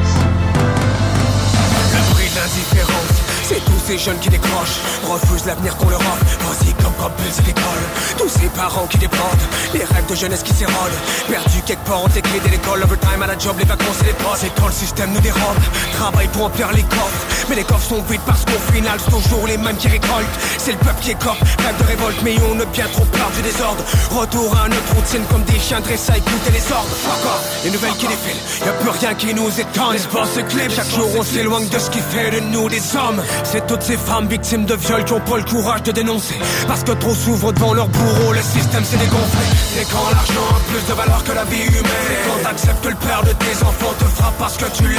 C'est tous ces jeunes qui décrochent Refusent l'avenir qu'on leur offre. Vas-y comme à l'école Tous ces parents qui débordent Les rêves de jeunesse qui s'érodent Perdus quelque part les clés de l'école Overtime à la job, les vacances et les postes C'est quand le système nous dérobe Travail pour remplir les coffres. Mais les coffres sont vides parce qu'au final C'est toujours les mêmes qui récoltent. C'est le peuple qui écope Rêve de révolte mais on a bien trop peur du désordre. Retour à notre routine comme des chiens dressés à écouter les ordres. Encore les nouvelles qui défilent. Y'a plus rien qui nous étonne. L'espace se clip Chaque jour on s'éloigne de ce qui fait de nous des hommes C'est toutes ces femmes victimes de viols qui ont pas le courage de dénoncer. Parce que trop s'ouvrent devant leur bourreau Le système s'est dégonflé. C'est quand l'argent a plus de valeur que la vie humaine. C'est quand t'acceptes que le père de tes enfants te frappe parce que tu l'es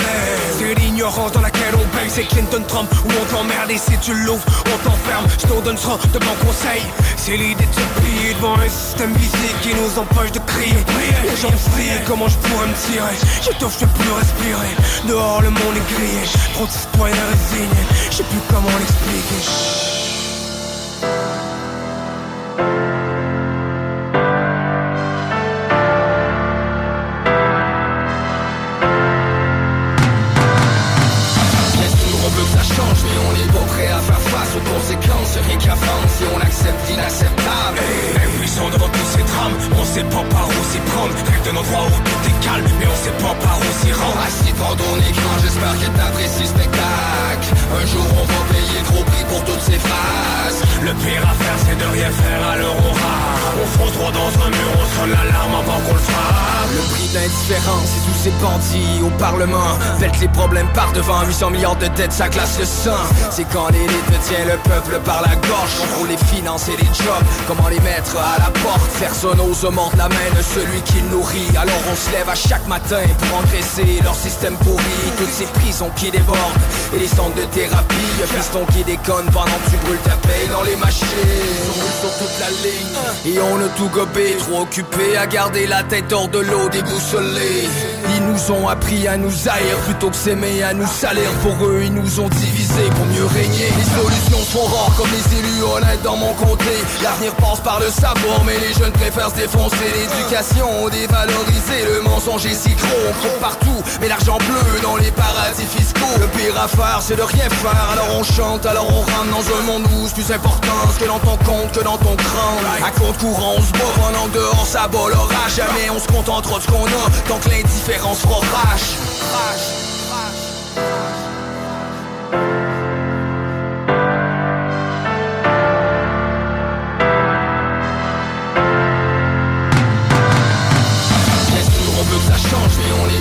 C'est l'ignorance dans laquelle on baigne. C'est Clinton Trump où on t'emmerde. Et si tu l'ouvres on t'enferme. Snowden sera de bons conseils. C'est l'idée de se plier devant un système physique Qui nous empêche de crier. Les gens me comment je pourrais me tirer? J'étouffe, je peux plus respirer. Dehors le monde est grillé. Trop de citoyens résignés. Je plus comment l'expliquer on ça change, mais on n'est pas prêt à faire face aux conséquences. Rien qui avance si on accepte l'inacceptable. Impuissant devant tous ces drames, on sait pas par où s'y prendre. Rêve de nos droits où tout est calme, mais on sait pas par où s'y rendre. Assis devant ton écran, j'espère que t'apprécies le spectacle. Un jour, on va payer gros prix pour toutes ces phrases. Le pire à faire, c'est de rien faire à l'aurora. On fonce droit dans un mur, on sonne l'alarme avant qu'on le frappe. Le prix de l'indifférence, c'est tous ces bandits au Parlement. Pète les problèmes par devant, 800 milliards de dettes, ça glace le sang. C'est quand l'élite tient le peuple par la gorge. Contrôle les finances et les jobs, comment les mettre à la porte? Personne n'ose mordre la main de celui qui nourrit. Alors on se lève à chaque matin pour engraisser leur système pourri. Toutes ces prisons qui débordent et les de thérapie. Y'a piston qui déconne pendant que tu brûles ta paye dans les machines. On sur toute la ligne et on a tout gobé. Trop occupé à garder la tête hors de l'eau déboussolée. Ils nous ont appris à nous haïr plutôt que s'aimer à nous salir. Pour eux ils nous ont divisés pour mieux régner. Les solutions sont rares comme les élus honnêtes dans mon comté. L'avenir passe par le savoir mais les jeunes préfèrent se défoncer. L'éducation dévalorisée, le mensonge est si gros On coupe partout mais l'argent bleu dans les paradis fiscaux. Le pire à faire c'est de rien faire. Alors on chante, alors on rame dans un monde où c'est plus important que dans ton compte que dans ton crâne. À compte courant on se pendant que dehors ça l'orage Jamais. On se contentera de ce qu'on a. Tant que l'indifférence fera rage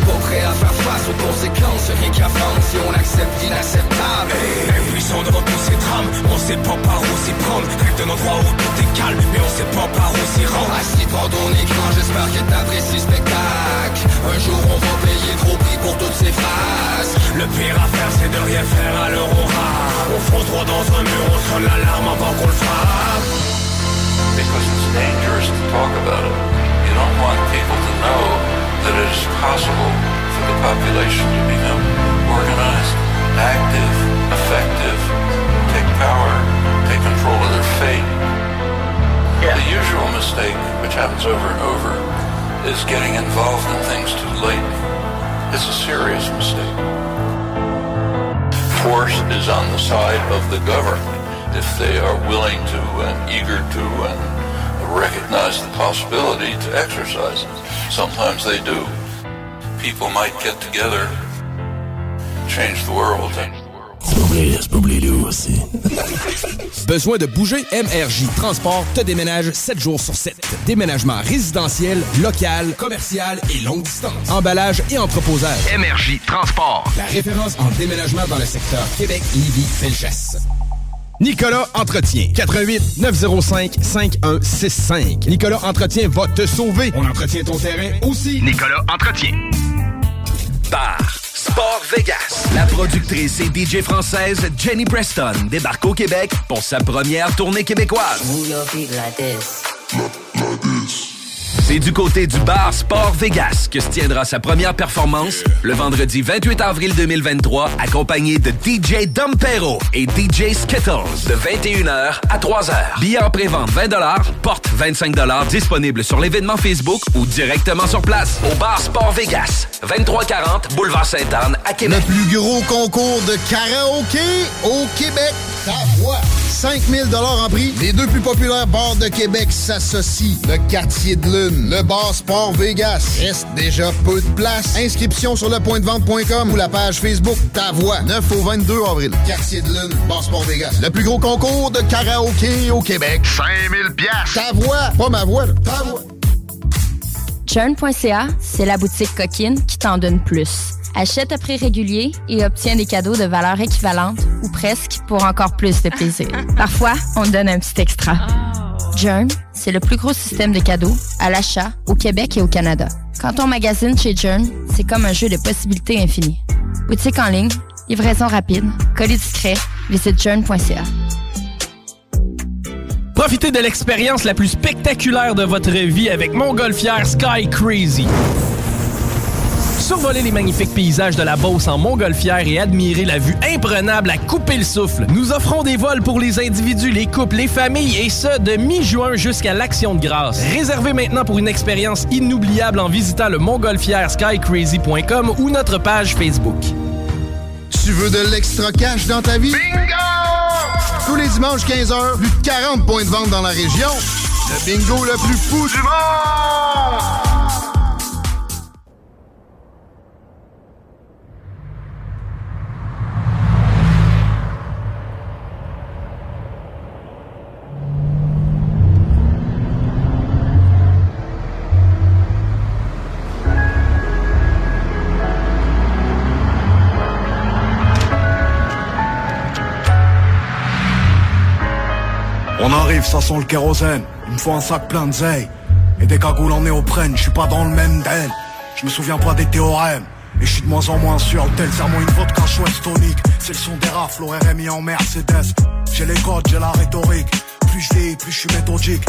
pas prêt à faire face aux conséquences. Rien qu'à vendre si on accepte l'inacceptable. Impuissant devant tous ces drames On sait pas par où s'y prendre. Rêve d'un endroit où tout est calme Mais on sait pas par où s'y rendre. Assis devant ton écran j'espère que t'apprécies spectacle. Un jour on va payer gros prix pour toutes ces phrases. Le pire à faire c'est de rien faire alors on rate On fonce droit dans un mur On sonne l'alarme avant qu'on le frappe. Because it's dangerous to talk about it. You don't want people to know that it is possible for the population to become organized, active, effective, take power, take control of their fate. The usual mistake, which happens over and over, is getting involved in things too late. It's a serious mistake. Force is on the side of the government if they are willing to and eager to and recognize the possibility to exercise it. Sometimes they do. People might get together, change the world. Besoin de bouger? MRJ Transport te déménage 7 jours sur 7. Déménagement résidentiel, local, commercial et longue distance. Emballage et entreposage. MRJ Transport. La référence en déménagement dans le secteur Québec, Lévis, Felchasse. Nicolas Entretien. 88 905 5165. Nicolas Entretien va te sauver. On entretient ton terrain aussi. Nicolas Entretien. Bar Sport Vegas. La productrice et DJ française Jenny Preston débarque au Québec pour sa première tournée québécoise. C'est du côté du bar Sport Vegas que se tiendra sa première performance le vendredi 28 avril 2023, accompagné de DJ Dompero et DJ Skittles de 21h à 3h. Billets en pré-vente 20 porte 25 disponible sur l'événement Facebook ou directement sur place au bar Sport Vegas, 2340 Boulevard Sainte-Anne à Québec. Le plus gros concours de karaoké au Québec. Ta voix. 5000 en prix. Les deux plus populaires bars de Québec s'associent. Le Quartier de Lune, le bar Sport Vegas. Reste déjà peu de place. Inscription sur lepointdevente.com ou la page Facebook Ta Voix. 9 au 22 avril. Quartier de Lune, bar Sport Vegas. Le plus gros concours de karaoké au Québec. 5000 piastres. Ta voix. Pas ma voix, là. Ta voix. Churn.ca, c'est la boutique coquine qui t'en donne plus. Achète à prix régulier et obtiens des cadeaux de valeur équivalente ou presque pour encore plus de plaisir. Parfois, on donne un petit extra. Jern, c'est le plus gros système de cadeaux à l'achat au Québec et au Canada. Quand on magasine chez Jern, c'est comme un jeu de possibilités infinies. Boutique en ligne, livraison rapide, colis discret, visite jern.ca. Profitez de l'expérience la plus spectaculaire de votre vie avec Montgolfière Sky Crazy. Survoler les magnifiques paysages de la Beauce en Montgolfière et admirer la vue imprenable à couper le souffle. Nous offrons des vols pour les individus, les couples, les familles et ce, de mi-juin jusqu'à l'Action de grâce. Réservez maintenant pour une expérience inoubliable en visitant le montgolfièreskycrazy.com ou notre page Facebook. Tu veux de l'extra cash dans ta vie? Bingo! Tous les dimanches 15h, plus de 40 points de vente dans la région. Le bingo le plus fou du monde! Ça sent le kérosène. Il me faut un sac plein de zeille. Et des cagoules en néoprène, je suis pas dans le même den. Je me souviens pas des théorèmes. Et je suis de moins en moins sûr, tel serment une vodka chouette tonique. C'est le son des rafles, au RMI en Mercedes. J'ai les codes, j'ai la rhétorique. Plus je vieillis, plus je suis méthodique.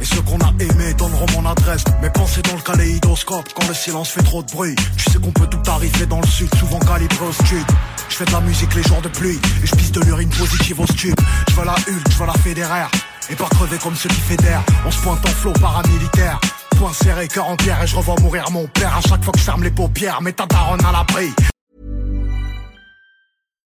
Et ceux qu'on a aimés donneront mon adresse. Mes pensées dans le kaléidoscope quand le silence fait trop de bruit. Tu sais qu'on peut tout arriver dans le sud, souvent calibré au stud. Je fais de la musique les jours de pluie et je pisse de l'urine positive au stup. Je veux la Hulk, je veux la fédéraire. Et pas crever comme ceux qui fédèrent. On se pointe en flot paramilitaire. Point serré, cœur en pierre et je revois mourir mon père à chaque fois que je ferme les paupières. Mets ta daronne à l'abri.